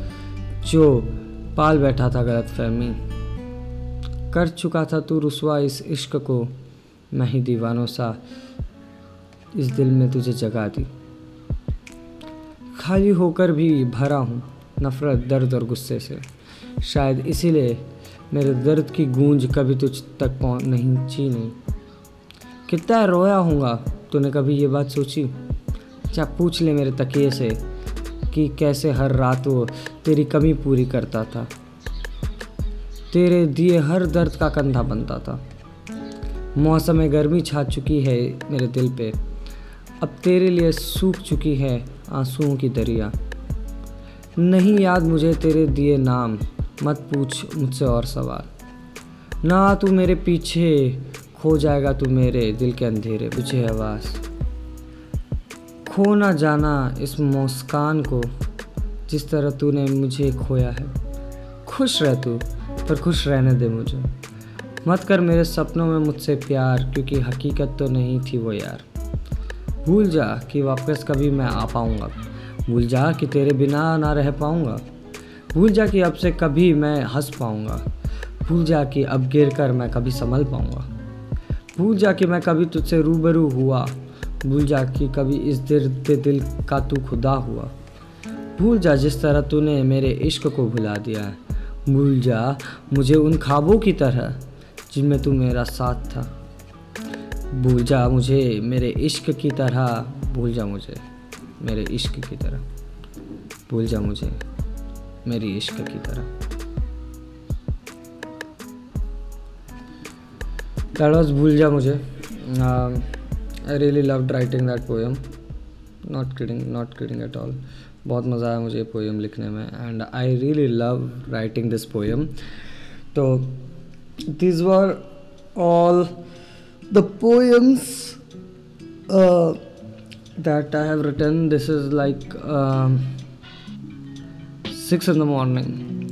जो पाल बैठा था गलत फहमी। कर चुका था तू रुसवा इस इश्क को, मैं ही दीवानों सा इस दिल में तुझे जगा दी। खाली होकर भी भरा हूँ नफ़रत, दर्द और गुस्से से। शायद इसीलिए मेरे दर्द की गूंज कभी तुझ तक पहुँच नहीं ची नहीं। कितना रोया हूँगा, तूने कभी ये बात सोची? क्या पूछ ले मेरे तकिए से कि कैसे हर रात वो तेरी कमी पूरी करता था। तेरे दिए हर दर्द का कंधा बनता था। मौसम गर्मी छा चुकी है मेरे दिल पे। अब तेरे लिए सूख चुकी है आंसुओं की दरिया। नहीं याद मुझे तेरे दिए नाम। मत पूछ मुझसे और सवाल। ना तू मेरे पीछे, खो जाएगा तू मेरे दिल के अंधेरे बुझे आवाज़। खो ना जाना इस मुस्कान को, जिस तरह तूने मुझे खोया है। खुश रह तू, पर खुश रहने दे मुझे। मत कर मेरे सपनों में मुझसे प्यार, क्योंकि हकीकत तो नहीं थी वो यार। भूल जा कि वापस कभी मैं आ पाऊँगा। भूल जा कि तेरे बिना ना रह पाऊँगा। भूल जा कि अब से कभी मैं हंस पाऊँगा। भूल जा कि अब गिर कर मैं कभी संभल पाऊँगा। भूल जा कि मैं कभी तुझसे रूबरू हुआ। भूल जा कि कभी इस दिल दिल का तू खुदा हुआ। भूल जा जिस तरह तूने मेरे इश्क को भुला दिया। है भूल जा मुझे उन ख्वाबों की तरह जिनमें तू मेरा साथ था। भूल जा मुझे मेरे इश्क की तरह। भूल जा मुझे। मेरे इश्क की तरह। भूल जा मुझे मेरी इश्क की तरह। दैट भूल जा मुझे। I really love writing that poem not kidding not kidding at all बहुत मज़ा आया मुझे पोएम लिखने में। And I really love writing this poem तो these were all the uh, that I have written. This is like um, six in the morning.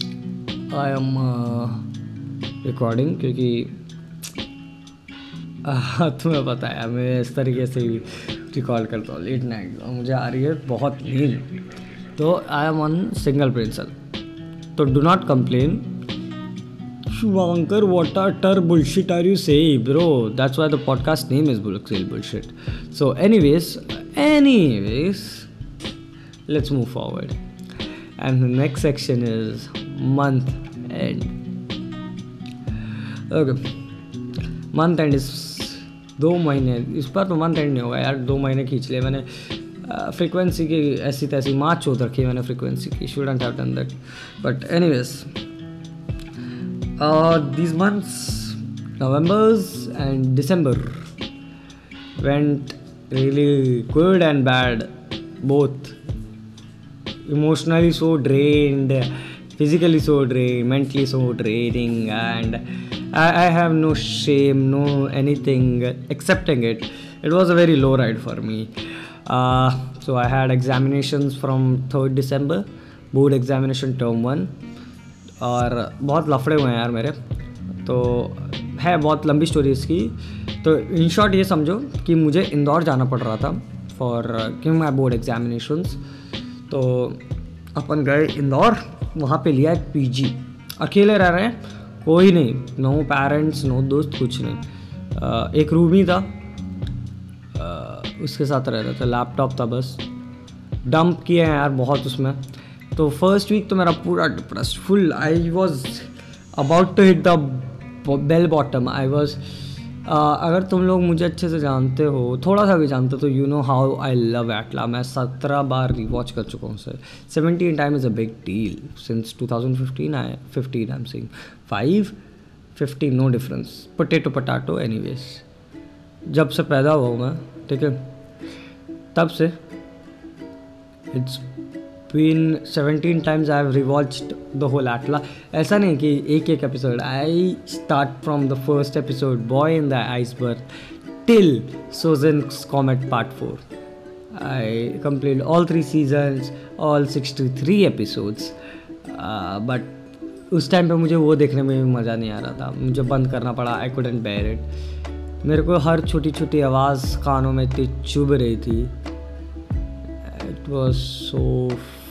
I am uh, recording क्योंकि uh, [laughs] तुम्हें पता है मैं इस तरीके से ही रिकॉर्ड करता हूँ लेट नाइट और मुझे आ रही है बहुत नींद तो I am on single principle तो do not complain Shvankar, what a utter bullshit are you saying, bro? That's why the podcast name is Bullshit Bullshit. So, anyways, anyways, let's move forward. And the next section is month end. Okay, month end is दो महीने इस पर तो मंथ एंड नहीं होगा यार दो महीने खींच लिए मैंने फ्रीक्वेंसी की ऐसी तैसी मार्च चौथ रखी है मैंने फ्रीक्वेंसी की shouldn't have done that but anyways uh, these months, November's and December, went really good and bad, both. Emotionally so drained, physically so drained, mentally so draining, and I, I have no shame, no anything accepting it. It was a very low ride for me. Uh, so I had examinations from 3rd December, board examination term 1 और बहुत लफड़े हुए हैं यार मेरे। तो है बहुत लंबी स्टोरी इसकी तो इन शॉर्ट ये समझो कि मुझे इंदौर जाना पड़ रहा था फॉर क्यों माई बोर्ड एग्जामिनेशंस तो अपन गए इंदौर, वहाँ पे लिया एक पीजी अकेले रह रहे हैं, कोई नहीं नो पेरेंट्स नो दोस्त, कुछ नहीं। एक रूम ही था। उसके साथ रहता था लैपटॉप था बस। डंप किए हैं यार बहुत उसमें। तो फ़र्स्ट वीक तो मेरा पूरा depress full I was about to hit the bell bottom I was अगर तुम लोग मुझे अच्छे से जानते हो, थोड़ा सा भी जानते हो तो you know how I love ATLA मैं सत्रह बार रिवॉच कर चुका हूँ sir seventeen time is a big deal since two thousand fifteen I fifteen I am sing five fifteen no difference potato patato anyways जब से पैदा हुआ मैं, ठीक है? तब से it's been seventeen times I have rewatched the whole ATLA ऐसा नहीं कि एक एक episode I start from the first episode boy in the iceberg till Sozin comet part four I complete all three seasons all sixty three episodes but उस टाइम पे मुझे वो देखने में भी मज़ा नहीं आ रहा था। मुझे बंद करना पड़ा आई कुडेंट बेयर इट मेरे को हर छोटी छोटी आवाज़ कानों में इतनी चुभ रही थी। It was so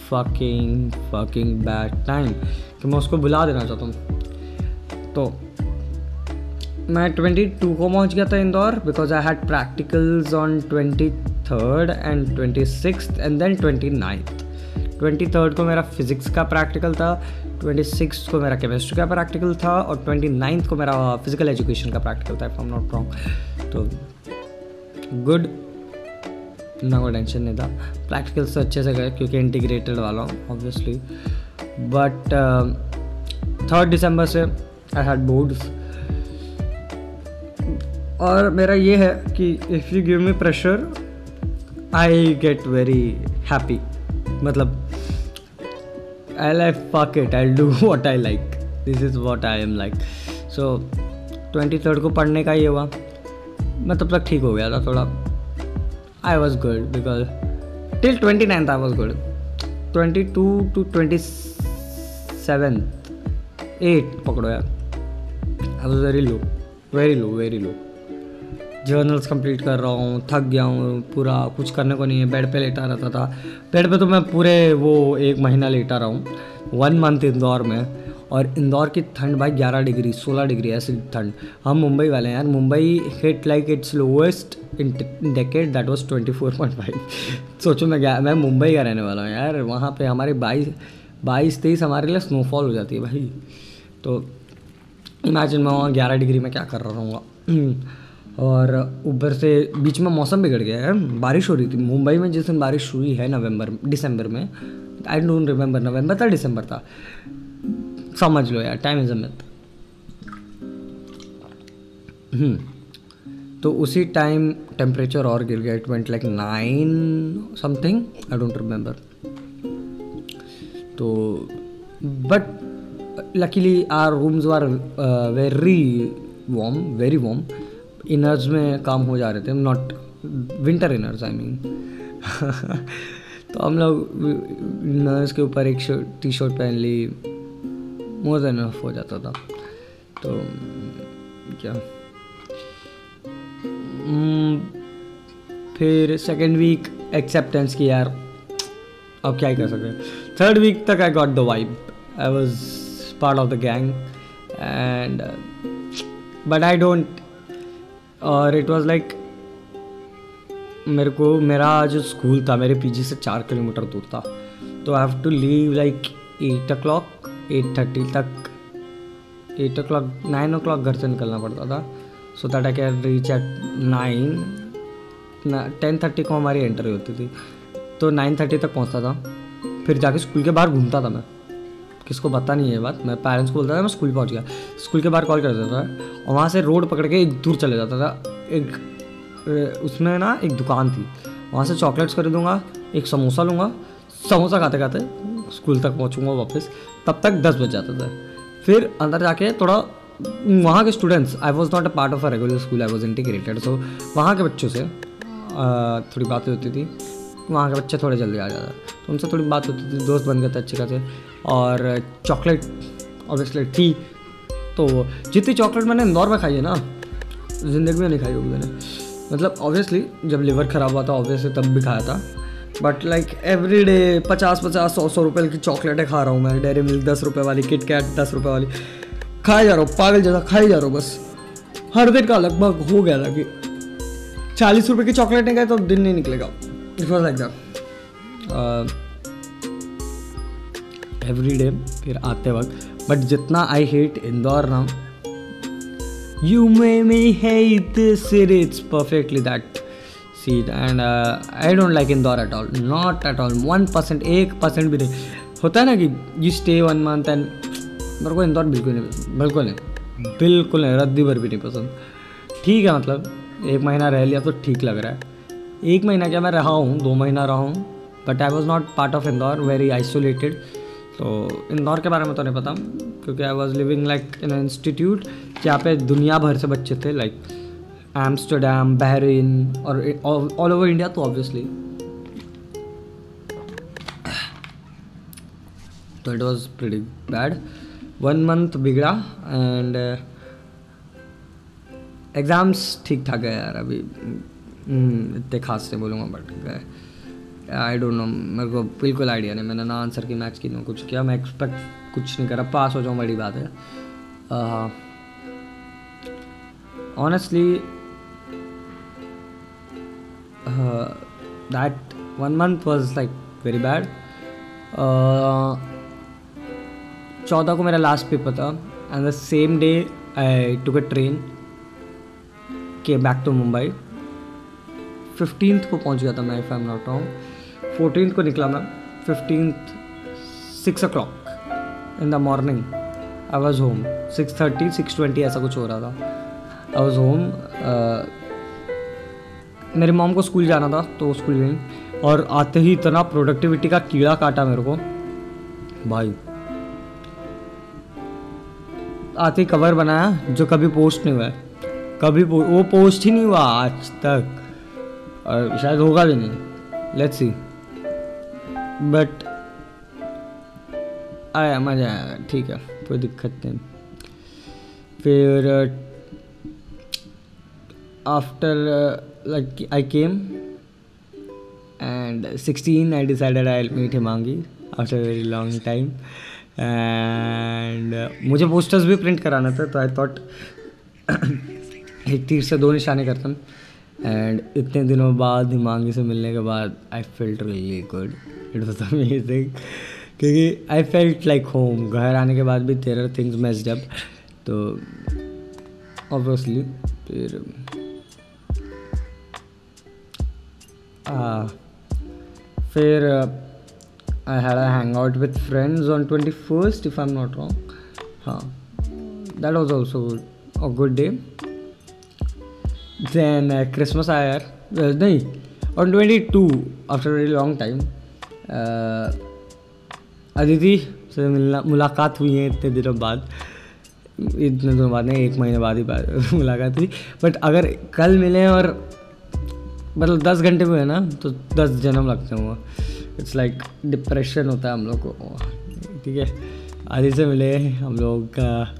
fucking fucking bad time कि मैं उसको बुला देना चाहता हूँ। तो मैं ट्वेंटी टू को पहुँच गया था Indore because I had practicals on twenty third and twenty six and then twenty ninth twenty third को मेरा फिज़िक्स का प्रैक्टिकल था ट्वेंटी सिक्स को मेरा केमिस्ट्री का प्रैक्टिकल था और ट्वेंटी नाइन्थ को मेरा फ़िज़िकल एजुकेशन का प्रैक्टिकल था इफ़ एम नॉट रॉन्ग तो गुड ना कोई टेंशन नहीं था प्रैक्टिकल्स से अच्छे से गए क्योंकि इंटीग्रेटेड वाला हूँ ऑब्वियसली बट थर्ड दिसंबर से आई हैड बोर्ड्स और मेरा ये है कि if you give me pressure I get very happy मतलब I like fuck it. I'll do [laughs] what i like. This is what i am like. So twenty third को पढ़ने का ये हुआ। मैं तब तक ठीक हो गया था थोड़ा। I was good because till twenty ninth I was good twenty two two twenty seven eight पकड़ो यार. I was very low very low very low journals complete कर रहा हूँ, थक गया हूँ, पूरा कुछ करने को नहीं है बेड पे लेटा रहता था. बेड पे तो मैं पूरे वो एक महीना लेटा रहा हूँ. वन मंथ इंदौर में. और इंदौर की ठंड भाई 11 डिग्री 16 डिग्री, ऐसी ठंड। हम मुंबई वाले हैं यार। Mumbai hit like it's lowest in decade that was 24.5 सोचो मैं मैं मुंबई का रहने वाला हूँ यार। वहाँ पे हमारे बाईस बाईस, तेईस हमारे लिए स्नोफॉल हो जाती है भाई। तो इमेजिन मैं वहाँ ग्यारह डिग्री में क्या कर रहा हूँ [clears throat] और ऊपर से बीच में मौसम बिगड़ गया है बारिश हो रही थी। मुंबई में जिस दिन बारिश हुई है नवंबर, दिसंबर में आई डोंट रिमेंबर नवंबर था, दिसंबर था। समझ लो यार टाइम इज़ अ मिथ तो उसी टाइम टेम्परेचर और गिर गया it went like nine something I don't remember तो but luckily our rooms are very warm very warm inners में काम हो जा रहे थे not winter inners I mean तो हम लोग इनर्स के ऊपर एक टी शर्ट पहन ली मोर देन इनफ हो जाता था तो क्या फिर सेकेंड वीक एक्सेप्टेंस की यार, अब क्या ही कर सकते थर्ड वीक तक I got the vibe I was part of the gang and but I don't और इट वॉज़ लाइक मेरे को, मेरा जो स्कूल था, मेरे पीजी से चार किलोमीटर दूर था। तो I have to leave like eight o'clock eight thirty तक eight o'clock nine o'clock घर से निकलना पड़ता था। So that I can reach at nine ten thirty को हमारी एंट्री होती थी। तो नाइन थर्टी तक पहुँचता था। फिर जाके स्कूल के बाहर घूमता था मैं। किसको पता नहीं है बात। मैं पेरेंट्स को बोलता था, मैं स्कूल पहुँच गया। स्कूल के बाहर कॉल कर देता था और वहाँ से रोड पकड़ के एक दूर चले जाता था। एक उसमें ना एक दुकान थी। वहाँ से चॉकलेट्स खरीदूँगा, एक समोसा लूँगा। समोसा खाते खाते स्कूल तक पहुँचूँगा वापस, तब तक दस बज जाता था। फिर अंदर जाके थोड़ा, वहाँ के students I was not a part of a regular school I was integrated so वहाँ के बच्चों से थोड़ी बातें होती थी। वहाँ के बच्चे थोड़े जल्दी आ जाते तो उनसे थोड़ी बात होती थी, दोस्त बन गए थे अच्छे खासे, और चॉकलेट ऑब्वियसली थी तो जितनी चॉकलेट मैंने इंदौर में खाई है ना, ज़िंदगी में नहीं खाई होगी मैंने। मतलब ऑब्वियसली जब लिवर ख़राब हुआ था ऑब्वियसली तब भी खाया था बट लाइक एवरी डे पचास पचास, सौ सौ रुपये की चॉकलेटें खा रहा हूँ मैं। डेयरी मिल्क दस रुपये वाली किट कैट दस रुपये वाली। खाए जा रहा हूँ, पागल जैसा खाई जा रहा हूँ बस। हर दिन का लगभग हो गया था कि चालीस रुपये की चॉकलेटें गए तो दिन नहीं निकलेगा। It was like every day फिर आते वक्त। बट जितना आई हेट इंदौर ना you may this city it's perfectly that seat and I don't like Indore at all not at all one percent एक परसेंट भी नहीं. होता है ना कि you stay one month and मेरे को इंदौर बिल्कुल नहीं पसंद. बिल्कुल नहीं. बिल्कुल नहीं. रद्दी भर भी नहीं पसंद. ठीक है मतलब एक महीना रह लिया तो ठीक लग रहा है. एक महीना क्या मैं रहा हूँ दो महीना रहा हूँ but I was not part of Indore very isolated तो इंदौर के बारे में तो नहीं पता क्योंकि I was living like in institute जहाँ पे दुनिया भर से बच्चे थे लाइक एम्स्टरडैम बहरीन और ऑल ओवर इंडिया तो ऑब्वियसली तो it was pretty bad one month बिगड़ा एंड एग्ज़ाम्स ठीक ठाक गए यार अभी। हम्म, इतने खास से बोलूँगा बट गए आई डोंट नो मेरे को बिल्कुल आइडिया नहीं। मैंने ना आंसर की मैच की ना कुछ किया। मैं एक्सपेक्ट कुछ नहीं करा पास हो जाऊँ बड़ी बात है। Honestly that one month was like very bad चौदह को मेरा लास्ट पेपर था and the same day I took a train के बैक टू मुंबई फिफ्टींथ को पहुँच गया था मैं if I am not wrong fourteen को निकला मैं fifteenth six o'clock in the morning I was home six thirty six twenty ऐसा कुछ हो रहा था. आई वॉज़ होम मेरी मॉम को स्कूल जाना था तो स्कूल गई। और आते ही इतना प्रोडक्टिविटी का कीड़ा काटा मेरे को। भाई आते ही कवर बनाया जो कभी पोस्ट नहीं हुआ कभी पो, वो पोस्ट ही नहीं हुआ आज तक। और शायद होगा भी नहीं। लेट्स सी बट आया मज़ा आया। ठीक है कोई दिक्कत नहीं। फिर after like I came and 16 i decided i'll meet himangi after a very long time. And uh, मुझे पोस्टर्स भी प्रिंट कराना था तो आई थॉट [coughs] एक तीर से दो निशाने करता हूँ। एंड इतने दिनों बाद हिमांगी से मिलने के बाद I felt really good it was amazing क्योंकि आई फेल्ट लाइक होम घर आने के बाद भी तेरह थिंग्स मेस्ड अप तो ऑब्वियसली फिर फिर I had a hang out with friends on twenty first if I am not wrong हाँ that was also a good day then Christmas आया यार uh, नहीं on twenty two after very long time Aditi से मिलना मुलाकात हुई है इतने दिनों बाद। इतने दिनों बाद नहीं एक महीने बाद ही [laughs] मुलाकात हुई। बट अगर कल मिले और मतलब दस घंटे में है ना तो दस जन्म लगते हैं वो। इट्स लाइक डिप्रेशन होता है हम लोग को। ठीक है? आदि से मिले हम लोग का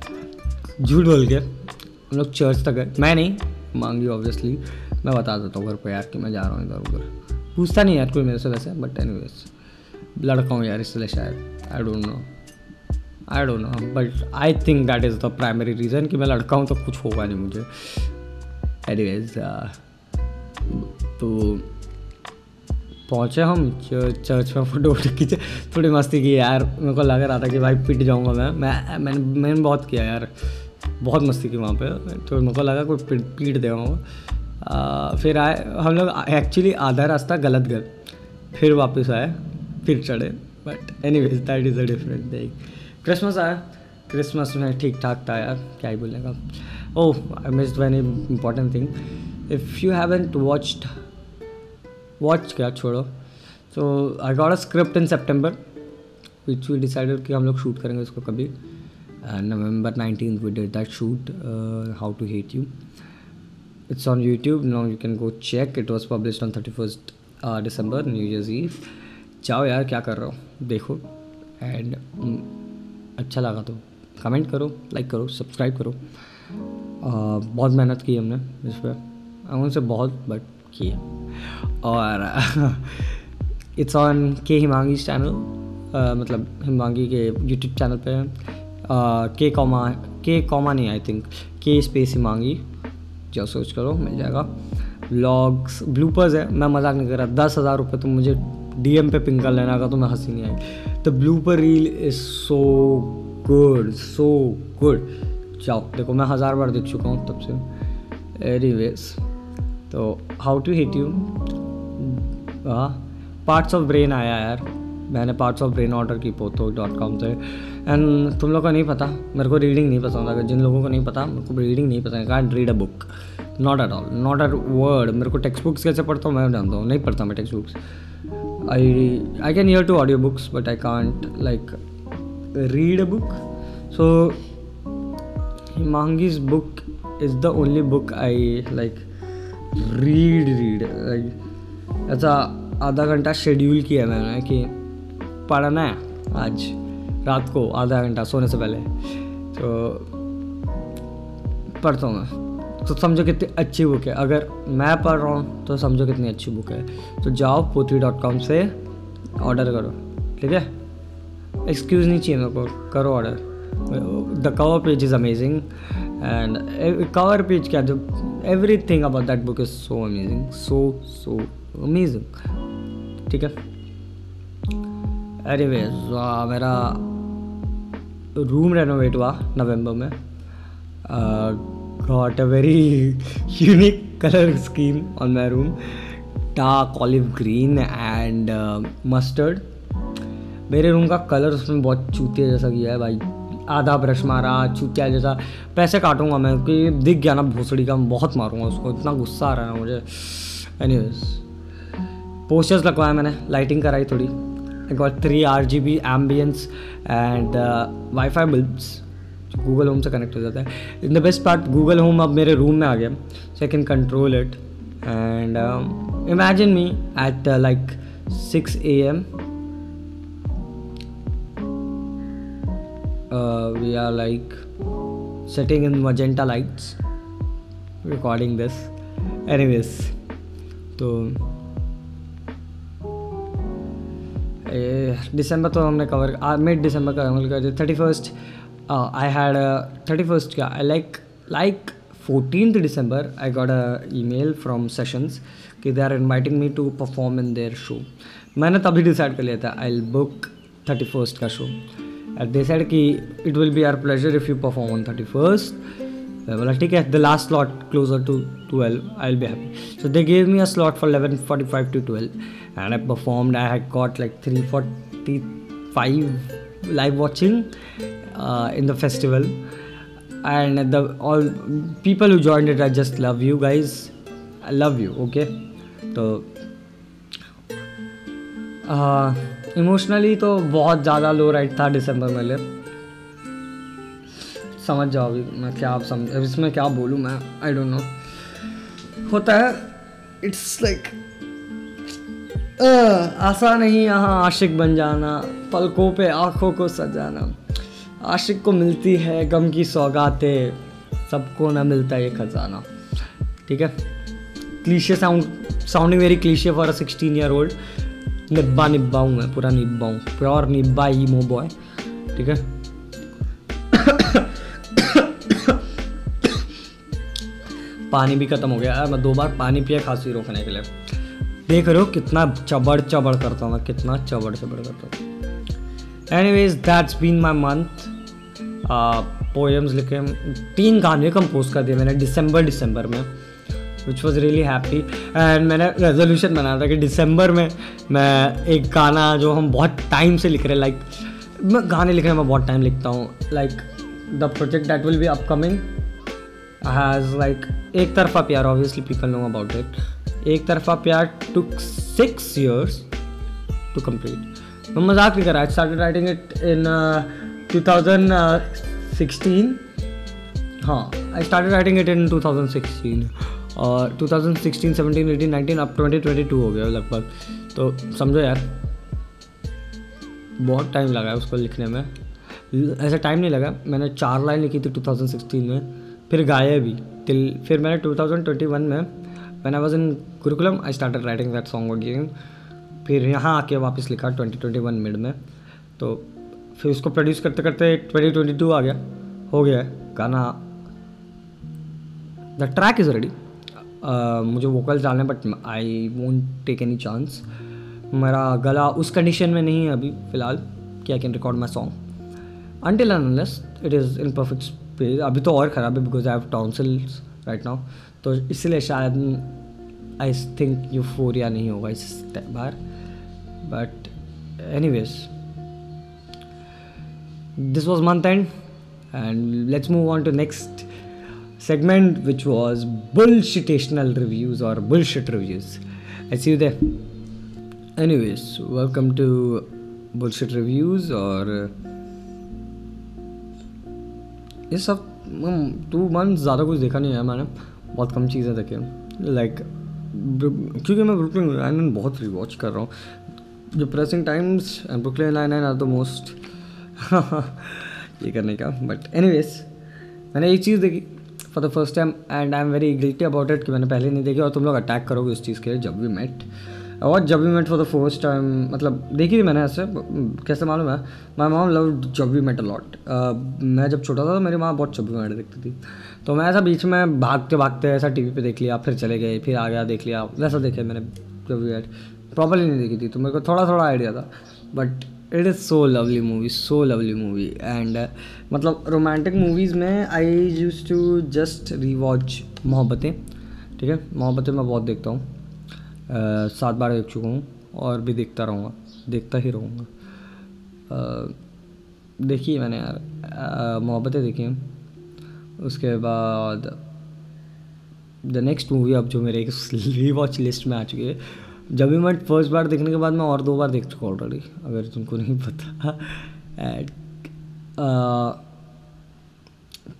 झूठ बोल के। हम लोग चर्च तक गए। मैं नहीं, मांगी ऑब्वियसली मैं बता देता हूँ घर पर यार कि मैं जा रहा हूँ इधर उधर। पूछता नहीं यार कोई मेरे से वैसे बट एनी वेज लड़का हूँ यार इसलिए शायद। I don't know I don't know but I think that is the primary reason कि मैं लड़का हूँ तो कुछ होगा नहीं मुझे। एनीवेज तो पहुँचे हम चर्च में फ़ोटो वोटो खींचे। थोड़ी मस्ती की यार, मेरे को लग रहा था कि भाई पिट जाऊँगा मैं। मैं, मैंने मैंने बहुत किया यार। बहुत मस्ती की वहाँ पे। तो मेरे को लगा कोई पीट पीट देगा फिर आए, हम लोग एक्चुअली आधा रास्ता गलत गए। फिर वापस आए, फिर चढ़े। But anyways that is a different thing Christmas आया। क्रिसमस में ठीक ठाक था यार। क्या ही बोलेगा ओह I missed very important thing if you haven't watched watch क्या छोड़ो। So I got a script in September which we decided कि हम लोग शूट करेंगे उसको कभी। नवंबर nineteen we did that shoot how to hate you it's on youtube now you can go check. It was published on 31st uh, december new year's eve जाओ यार क्या कर रहे हो? देखो। एंड अच्छा लगा तो। कमेंट करो लाइक करो सब्सक्राइब करो। Uh, बहुत मेहनत की हमने इस पर उनसे बहुत बट की और [laughs] इट्स ऑन के हिमांगी चैनल मतलब हिमांगी के यूट्यूब चैनल पे के कॉमा के कॉमा नहीं आई थिंक के स्पेस हिमांगी जो सर्च करो, मिल जाएगा। ब्लॉग्स ब्लूपर्स है, मैं मज़ाक नहीं कर रहा। दस हज़ार रुपये तो मुझे डीएम पे पिंक कर लेना का तो मैं हँसी नहीं आई। The blooper reel is so good so good जाओ, देखो, मैं हज़ार बार देख चुका हूँ तब से। एनी तो how to hit you parts of brain आया यार। मैंने पार्ट्स ऑफ़ ब्रेन ऑर्डर की पोतो डॉट कॉम से। एंड तुम लोग को नहीं पता, मेरे को रीडिंग नहीं पसंद। अगर जिन लोगों को नहीं पता, मेरे को रीडिंग नहीं पसंद। Can't read a book not at all not a word मेरे को टेक्स्ट बुक्स कैसे पढ़ता हूँ, मैं जानता हूँ। नहीं पढ़ता मैं text books I I can hear to audio books but I can't like read a book so Himangi's book is the only book I like read read like ऐसा आधा घंटा शेड्यूल किया मैंने कि पढ़ना है आज, रात को आधा घंटा सोने से पहले। तो पढ़ता हूँ मैं। तो समझो कितनी अच्छी बुक है। अगर मैं पढ़ रहा हूँ तो समझो कितनी अच्छी बुक है। तो जाओ पोथी डॉट कॉम से ऑर्डर करो, ठीक है? एक्सक्यूज़ नहीं चाहिए मेरे को, करो order the cover page is amazing and cover page क्या, जो everything about that book is so amazing so so amazing ठीक है? अरे वे मेरा रूम रेनोवेट हुआ नवंबर में। Got a very unique colour scheme on my room dark olive green and mustard मेरे रूम का कलर उसमें बहुत चूतिया जैसा किया है भाई। आधा ब्रश मारा चूतिया जैसा पैसे काटूँगा मैं, कि दिख गया ना भोसड़ी का, मैं बहुत मारूँगा उसको, इतना गुस्सा आ रहा है मुझे। एनीवेज पोस्टर्स लगवाया मैंने लाइटिंग कराई थोड़ी। I got three R G B ambience and wi-fi bulbs Google home से कनेक्ट हो जाता है। In the best part Google home अब मेरे रूम में आ गया so I can control it and imagine me at like six A M we are, like sitting in magenta lights, recording this. Anyways तो दिसंबर तो हमने कवर मिड दिसंबर का कवर कर दिया thirty first I had thirty first क्या I like like fourteen December I got a email from sessions कि they are inviting me to perform in their show मैंने तभी डिसाइड कर लिया था आई बुक थर्टी फ़र्स्ट का शो दे सेड कि it will be our pleasure if you perform on thirty first बोला ठीक है the last slot closer to twelve I will be happy so they gave me a slot for eleven forty five to twelve and I performed I had got like three forty five live watching uh, in the festival. And the all people who joined it i just love you guys. I love you okay? तो इमोशनली तो बहुत ज़्यादा लो राइट था दिसंबर में ले समझ जाओ अभी मैं क्या आप समझ इसमें क्या बोलूँ मैं? आई डोंट नो होता है इट्स लाइक आसान नहीं यहाँ आशिक बन जाना, पलकों पे आँखों को सजाना। आशिक को मिलती है गम की सौगातें, सबको ना मिलता ये खजाना। ठीक है? Cliche sound sounding very cliche for a sixteen year old निब्बा निब्बा हूँ मैं पूरा निब्बा हूँ प्योर निब्बा ईमो बॉय ठीक है? पानी भी ख़त्म हो गया। मैं दो बार पानी पिया खांसी रोकने के लिए। देख रहे हो कितना चबड़ चबड़ करता हूँ मैं, कितना चबड़ चबड़ करता हूँ। Anyways that's been my month poems लिखे, तीन गाने कंपोज कर दिए मैंने दिसंबर दिसंबर में। Which was really happy and मैंने रेजोल्यूशन बनाया था कि दिसंबर में मैं एक गाना जो हम बहुत टाइम से लिख रहे लाइक like, मैं गाने लिखने में बहुत टाइम लिखता हूँ। Like the project that will be upcoming has like एक तरफा प्यार obviously people know about it एक तरफा प्यार took six years to complete मैं मज़ाक नहीं कर रहा I started writing it in 2016 हाँ I started writing it in 2016 और 2016 17 18 19 अब 2022 हो गया लगभग। तो समझो यार, बहुत टाइम लगा है उसको लिखने में। ऐसा टाइम नहीं लगा, मैंने चार लाइन लिखी थी 2016 में, फिर गाया भी टिल फिर मैंने 2021 में मैंने was in Gurukulam I started writing that song again फिर यहाँ आके वापस लिखा 2021 मिड में। तो फिर उसको प्रोड्यूस करते करते 2022 आ गया, हो गया गाना। द ट्रैक इज़ रेडी मुझे वोकल्स डालने but I won't take any chance मेरा गला उस कंडीशन में नहीं है अभी, फ़िलहाल, कि I can record my song until unless it is in perfect अभी तो और ख़राब है because I have tonsils right now तो इसलिए शायद आई थिंक यूफोरिया नहीं होगा इस बार. But anyways this was month end and let's move on to next. Segment which was bullshitational reviews or bullshit reviews i see you there anyways welcome to bullshit reviews or ये सब टू मंथ ज़्यादा कुछ देखा नहीं है मैंने बहुत कम चीज़ें देखी लाइक क्योंकि मैं ब्रुकलिन नाइन बहुत रिवॉच कर रहा हूँ जो pressing times and Brooklyn nine nine are the most ये करने का बट एनी मैंने एक चीज़ देखी for the first time and I am very guilty about it कि मैंने पहले नहीं देखी और तुम लोग अटैक करोगे उस चीज़ के जब भी मेट और जब भी met for the first time मतलब देखी थी मैंने ऐसे, कैसे मालूम है? माई मॉम लव जब भी मेट अलॉट मैं जब छोटा था तो मेरी माँ बहुत जब भी मेट देखती थी। तो मैं ऐसा बीच में भागते भागते ऐसा टी वी पे देख लिया, फिर चले गए, फिर आ गया, देख लिया, वैसा देखे मैंने जब भी मेट प्रॉपरली नहीं देखी थी तो मेरे को थोड़ा थोड़ा आइडिया था but it is so lovely movie so lovely movie and मतलब रोमांटिक मूवीज़ में I use to just rewatch Mohabbatein ठीक है? मोहब्बतें मैं बहुत देखता हूँ। uh, सात बार देख चुका हूँ और भी देखता रहूँगा देखता ही रहूँगा। uh, देखी मैंने यार। uh, मोहब्बतें देखी उसके बाद द नेक्स्ट मूवी अब जो मेरे एक [laughs] रीवॉच लिस्ट में आ चुकी है जब भी मैं फ़र्स्ट बार देखने के बाद मैं और दो बार देख चुका ऑलरेडी अगर तुमको नहीं पता। एंड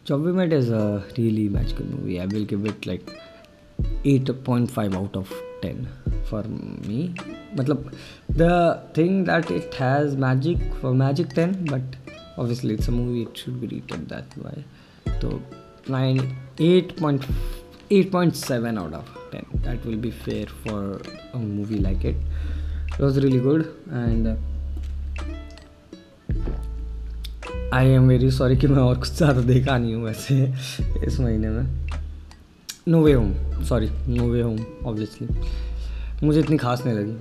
चौबी met is a really match कर movie I will give it like eight point five out of ten for me मतलब the thing that it has magic for magic ten but obviously it's a movie it should be written that why तो nine eight point eight point seven out of 10 that will be fair for a movie like it. It was really good and I am very sorry कि मैं और कुछ ज़्यादा देखा नहीं हूँ वैसे [laughs] इस महीने में। No way home sorry no way home obviously मुझे इतनी खास नहीं लगी।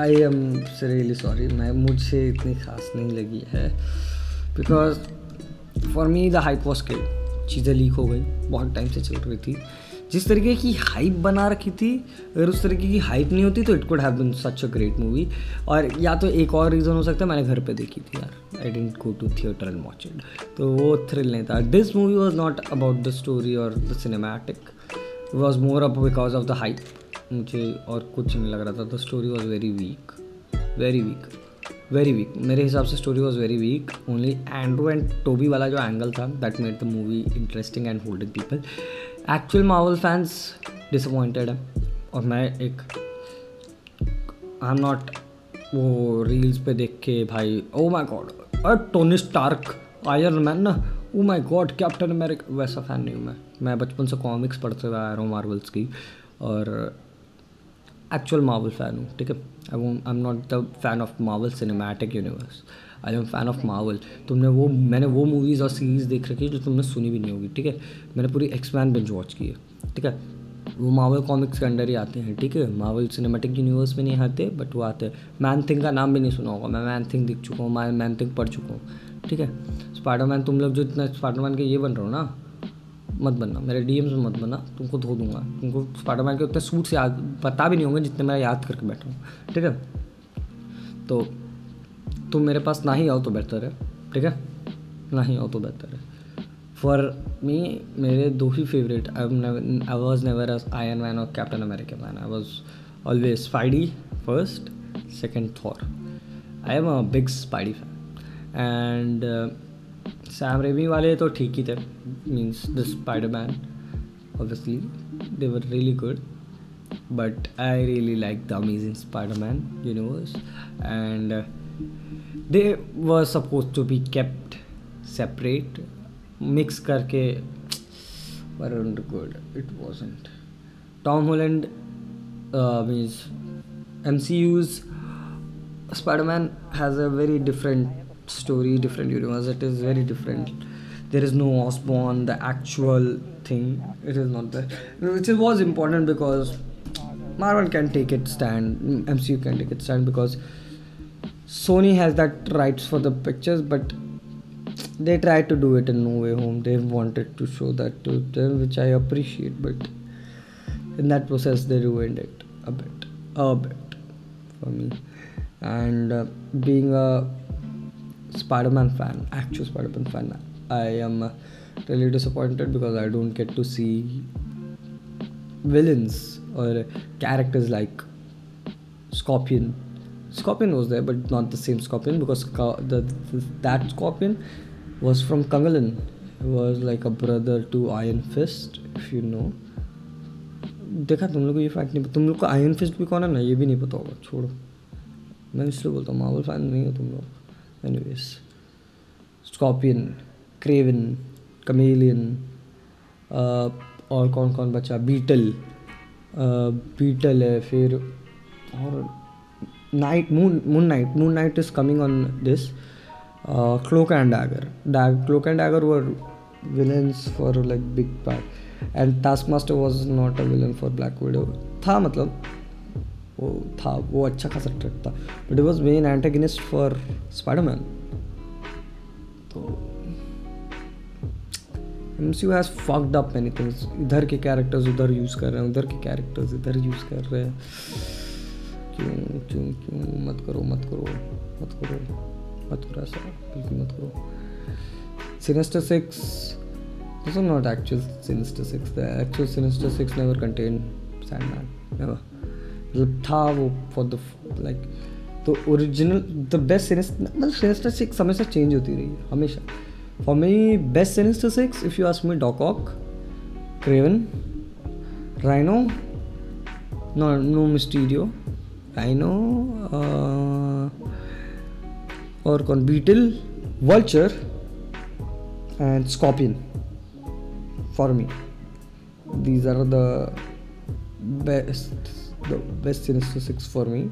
आई एम रियली सॉरी मैं, मुझे इतनी खास नहीं लगी है। Because for me the hype was kill चीज़ें लीक हो गई, बहुत टाइम से चल रही थी। जिस तरीके की हाइप बना रखी थी, अगर उस तरीके की हाइप नहीं होती तो it could have been such a great movie और या तो एक और रीज़न हो सकता है, मैंने घर पे देखी थी यार. I didn't go to theatre and watch it तो वो थ्रिल नहीं था. This movie was not about the story और the cinematic was more up because of the hype मुझे और कुछ नहीं लग रहा था. The story was very weak very weak very weak मेरे हिसाब से story was very weak only Andrew and Tobey वाला जो एंगल था that made the movie interesting and holding people actual Marvel fans disappointed है। और मैं एक आई एम नॉट वो रील्स पे देख के भाई ओ माई गॉड अरे टोनी स्टार्क आयरन मैन ना oh my God Captain America वैसा फ़ैन नहीं हूँ मैं। मैं बचपन से कॉमिक्स पढ़ते हुए आ रहा हूँ मार्वल्स की, और एक्चुअल मार्वल फ़ैन हूँ, ठीक है? I am not the fan of Marvel Cinematic Universe I am fan of Marvel तुमने वो, मैंने वो मूवीज़ और सीरीज़ देख रखी है जो तुमने सुनी भी नहीं होगी, ठीक है? मैंने पूरी एक्समैन बिंज वॉच की है, ठीक है? वो मावल कॉमिक्स के अंडर ही आते हैं, ठीक है? मावल सिनेमेटिक यूनिवर्स में नहीं आते बट वो आते हैं। मैन थिंग का नाम भी नहीं सुना होगा, मैं मैन थिंग दिख चुका हूँ, मैं मैन थिंग पढ़ चुका हूँ, ठीक है? स्पाइडरमैन तुम लोग जो इतना स्पाइडरमैन के ये बन रहे हो ना, मत बनना, मेरे डीएम्स में मत बनना, तुमको धो दूँगा। तुमको स्पाइडरमैन के उतने सूट से याद, पता भी नहीं होंगे जितने मैं याद करके बैठा हूँ, ठीक है? तो तुम मेरे पास ना ही आओ तो बेहतर है ठीक है? ना ही आओ तो बेहतर है। फॉर मी मेरे दो ही favourite I was never Iron Man और Captain America man I was always Spidey first second Thor I am a big Spidey fan and Sam Raimi वाले तो ठीक ही थे means the Spider Man obviously they were really good but I really like the Amazing Spider-Man universe, and uh, they were supposed to be kept separate, mix करके weren't good. It wasn't. Tom Holland uh, means MCU's Spider-Man has a very different story, different universe. It is very different. There is no Osborn, the actual thing. It is not there, which was important because Marvel can take its stand, MCU can take its stand because Sony has that rights for the pictures, but they tried to do it in No Way Home. They wanted to show that to them, which I appreciate, but in that process, they ruined it a bit, a bit for me. And uh, being a Spider-Man fan, actual Spider-Man fan, I am uh, really disappointed because I don't get to see villains or characters like Scorpion. Scorpion was there, but not the same Scorpion because the, the that Scorpion was from Kangalan. He was like a brother to Iron Fist, if you know. देखा तुम लोग को ये फैक्ट नहीं तुम लोग को आयरन फिस्ट भी कौन है ना ये भी नहीं पता होगा छोड़ो मैं इसलिए बोलता हूँ मार्वल फ़ैन नहीं हो तुम लोग एनीवेज स्कॉर्पियन क्रेवन कमेलियन और कौन कौन बचा बीटल बीटल है फिर और Knight Moon Moon Knight Moon Knight is coming on this Cloak and Dagger dag Cloak and Dagger were villains for like big part and Taskmaster was not a villain for Black Widow था मतलब वो था, वो अच्छा खासा ट्रैक था. But it was main antagonist for Spiderman तो M C has fucked up many things इधर के कैरेक्टर्स उधर यूज़ कर रहे हैं, उधर के कैरेक्टर्स इधर यूज़ कर रहे हैं. क्यों क्यों क्यों मत करो मत करो मत करो मत करो ऐसा, बिल्कुल मत करो Sinister Six This was not actual Sinister Six. The actual Sinister Six never contained Sandman. Never. मतलब था वो फॉर द लाइक तो ओरिजिनल द बेस्ट सिनिस्टर मतलब सिनिस्टर सिक्स हमेशा चेंज होती रही है, हमेशा for me best Sinister Six if you ask me Doc Ock Kraven Rhino no no Mysterio Rhino uh, और कौन? Beetle Vulture and Scorpion for me these are the best the best Sinister Six for me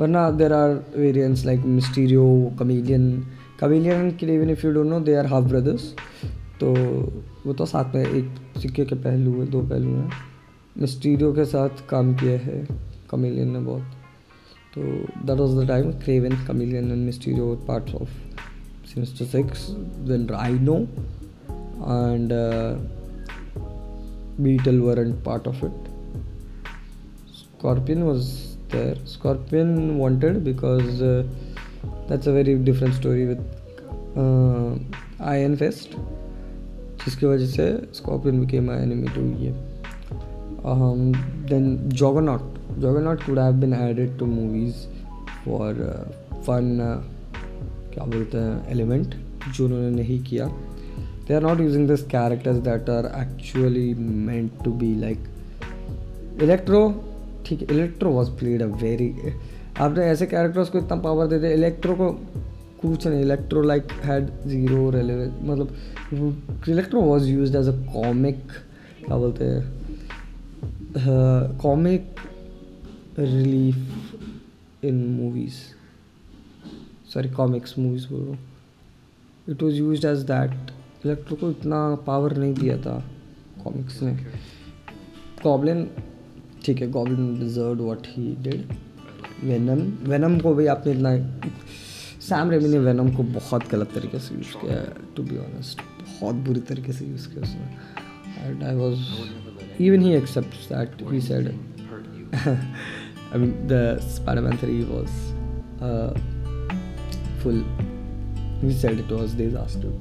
वरना there are variants like Mysterio Chameleon Chameleon के लिए even if no they are half brothers तो वो तो साथ में एक सिक्के के पहलू हैं, दो पहलू हैं। मिस्टीरियो के साथ काम किया है कमेलियन ने बहुत। तो that was the time Kraven Chameleon and Mysterio parts of Sinister Six then Rhino and uh, Beetle weren't part of it. Scorpion was there. Scorpion wanted because uh, that's a very different story with uh, Iron Fist. जिसकी वजह से Scorpion became an enemy to ये. Um, then Juggernaut could have been added to movies for fun क्या बोलते हैं एलिमेंट जो उन्होंने नहीं किया। They are not using this characters that are actually meant to be like Electro ठीक है Electro was played a very आपने ऐसे कैरेक्टर्स को इतना पावर दे दिया इलेक्ट्रो को कुछ नहीं इलेक्ट्रो लाइक हैड ज़ीरो मतलब Electro was use as a comic क्या बोलते हैं uh, comic relief in movies sorry comics movies बोल हूँ। It was use as that Electro को इतना पावर नहीं दिया था कॉमिक्स ने। गॉबलिन ठीक है Goblin deserve what he did Venom Venom को भी आपने इतना सैम रेमी ने वेनम को बहुत गलत तरीके से यूज़ किया टू बी ऑनेस्ट बहुत बुरी तरीके से यूज़ किया उसने। And I was even he except that he said. I mean, the Spider-Man 3 was uh, full. He said it was disaster.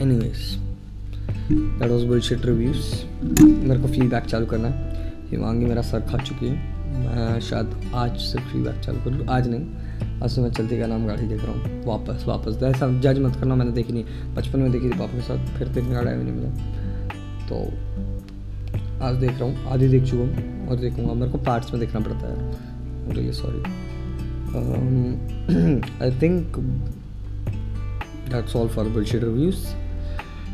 Anyways, that was bullshit reviews. मेरे को फीडबैक चालू करना है हिमांगी मेरा सर खा चुकी है मैं शायद आज से फीडबैक चालू कर लूँ आज नहीं से मैं चलती का नाम गाड़ी देख रहा हूँ। वापस वापस। ऐसा जज मत करना, मैंने देखी नहीं। बचपन में देखी थी पापा के साथ, फिर तीन गाड़ी भी नहीं मिला तो आज देख रहा हूँ आधी देख चुका हूँ और देखूँगा। मेरे को पार्ट्स में देखना पड़ता है। Sorry I think that's all for bullshit reviews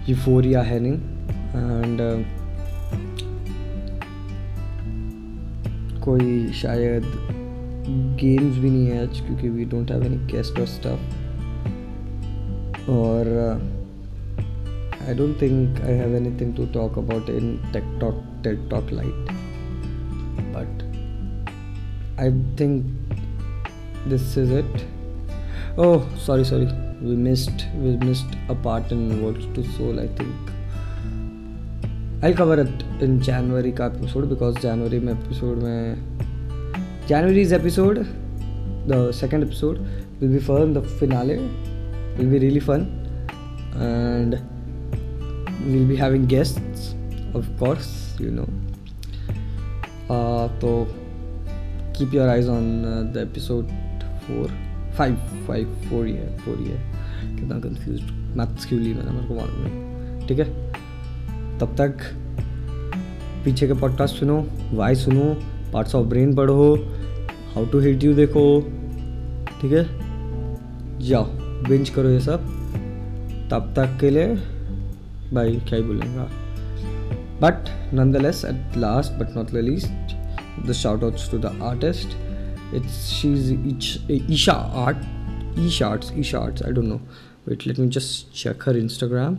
euphoria है नहीं एंड कोई शायद गेम्स भी नहीं है आज क्योंकि we don't have any guest और स्टफ़ और I don't think I have any thing to talk about in tech talk tech talk light but I think this is it oh sorry sorry we missed we missed a part in world to soul I think I cover it in जनवरी का एपिसोड बिकॉज़ जनवरी में एपिसोड में january's episode the second episode will be fun the finale will be really fun and we'll be having guests of course you know uh, तो keep your eyes on uh, the episode five four ही है फोर ही है कितना कंफ्यूज मैथ्स क्यों ली मैंने मेरे को मालूम नहीं ठीक है तब तक पीछे के पॉडकास्ट सुनो वाई सुनो पार्ट्स ऑफ़ ब्रेन पढ़ो हाउ टू हिट यू देखो। ठीक है? जाओ बेंच करो ये सब। तब तक के लिए भाई क्या ही बोलेगा but nonetheless at last but not the least the shout out to the artist it's Isha art E short E short I don't know wait let me just check her Instagram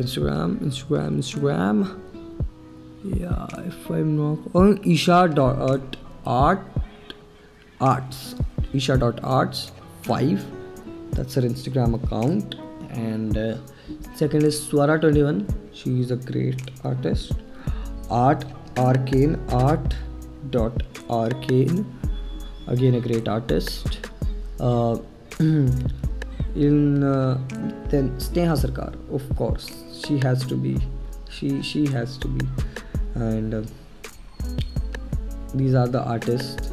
Instagram Instagram Instagram या if I am not Isha dot art arts. Isha dot arts 5 that's her instagram account. And uh, second is swara 21 she is a great artist. Art arcane art dot arcane. Again a great artist. Uh, [clears throat] in uh, then Sneha Sarkar, of course, she has to be, she she has to be, and uh, these are the artists.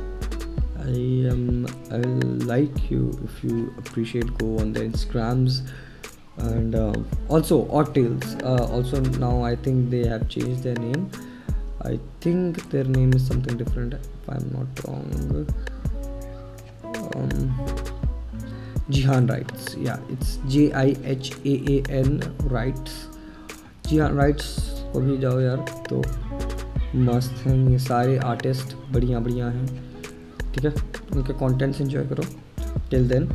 I um I like you if you appreciate go on their Instagrams and uh, also Odd Tales. Uh, also now I think they have changed their name. I think their name is something different if I'm not wrong. Um, Jihan Writes. Yeah, it's J I H A A N Writes. Jihan Writes को भी जाओ यार तो मस्त हैं, ये सारे आर्टिस्ट बढ़िया बढ़िया हैं, ठीक है? उनके कॉन्टेंट्स एंजॉय करो till then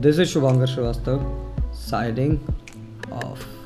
this is Shubhankar Srivastava signing off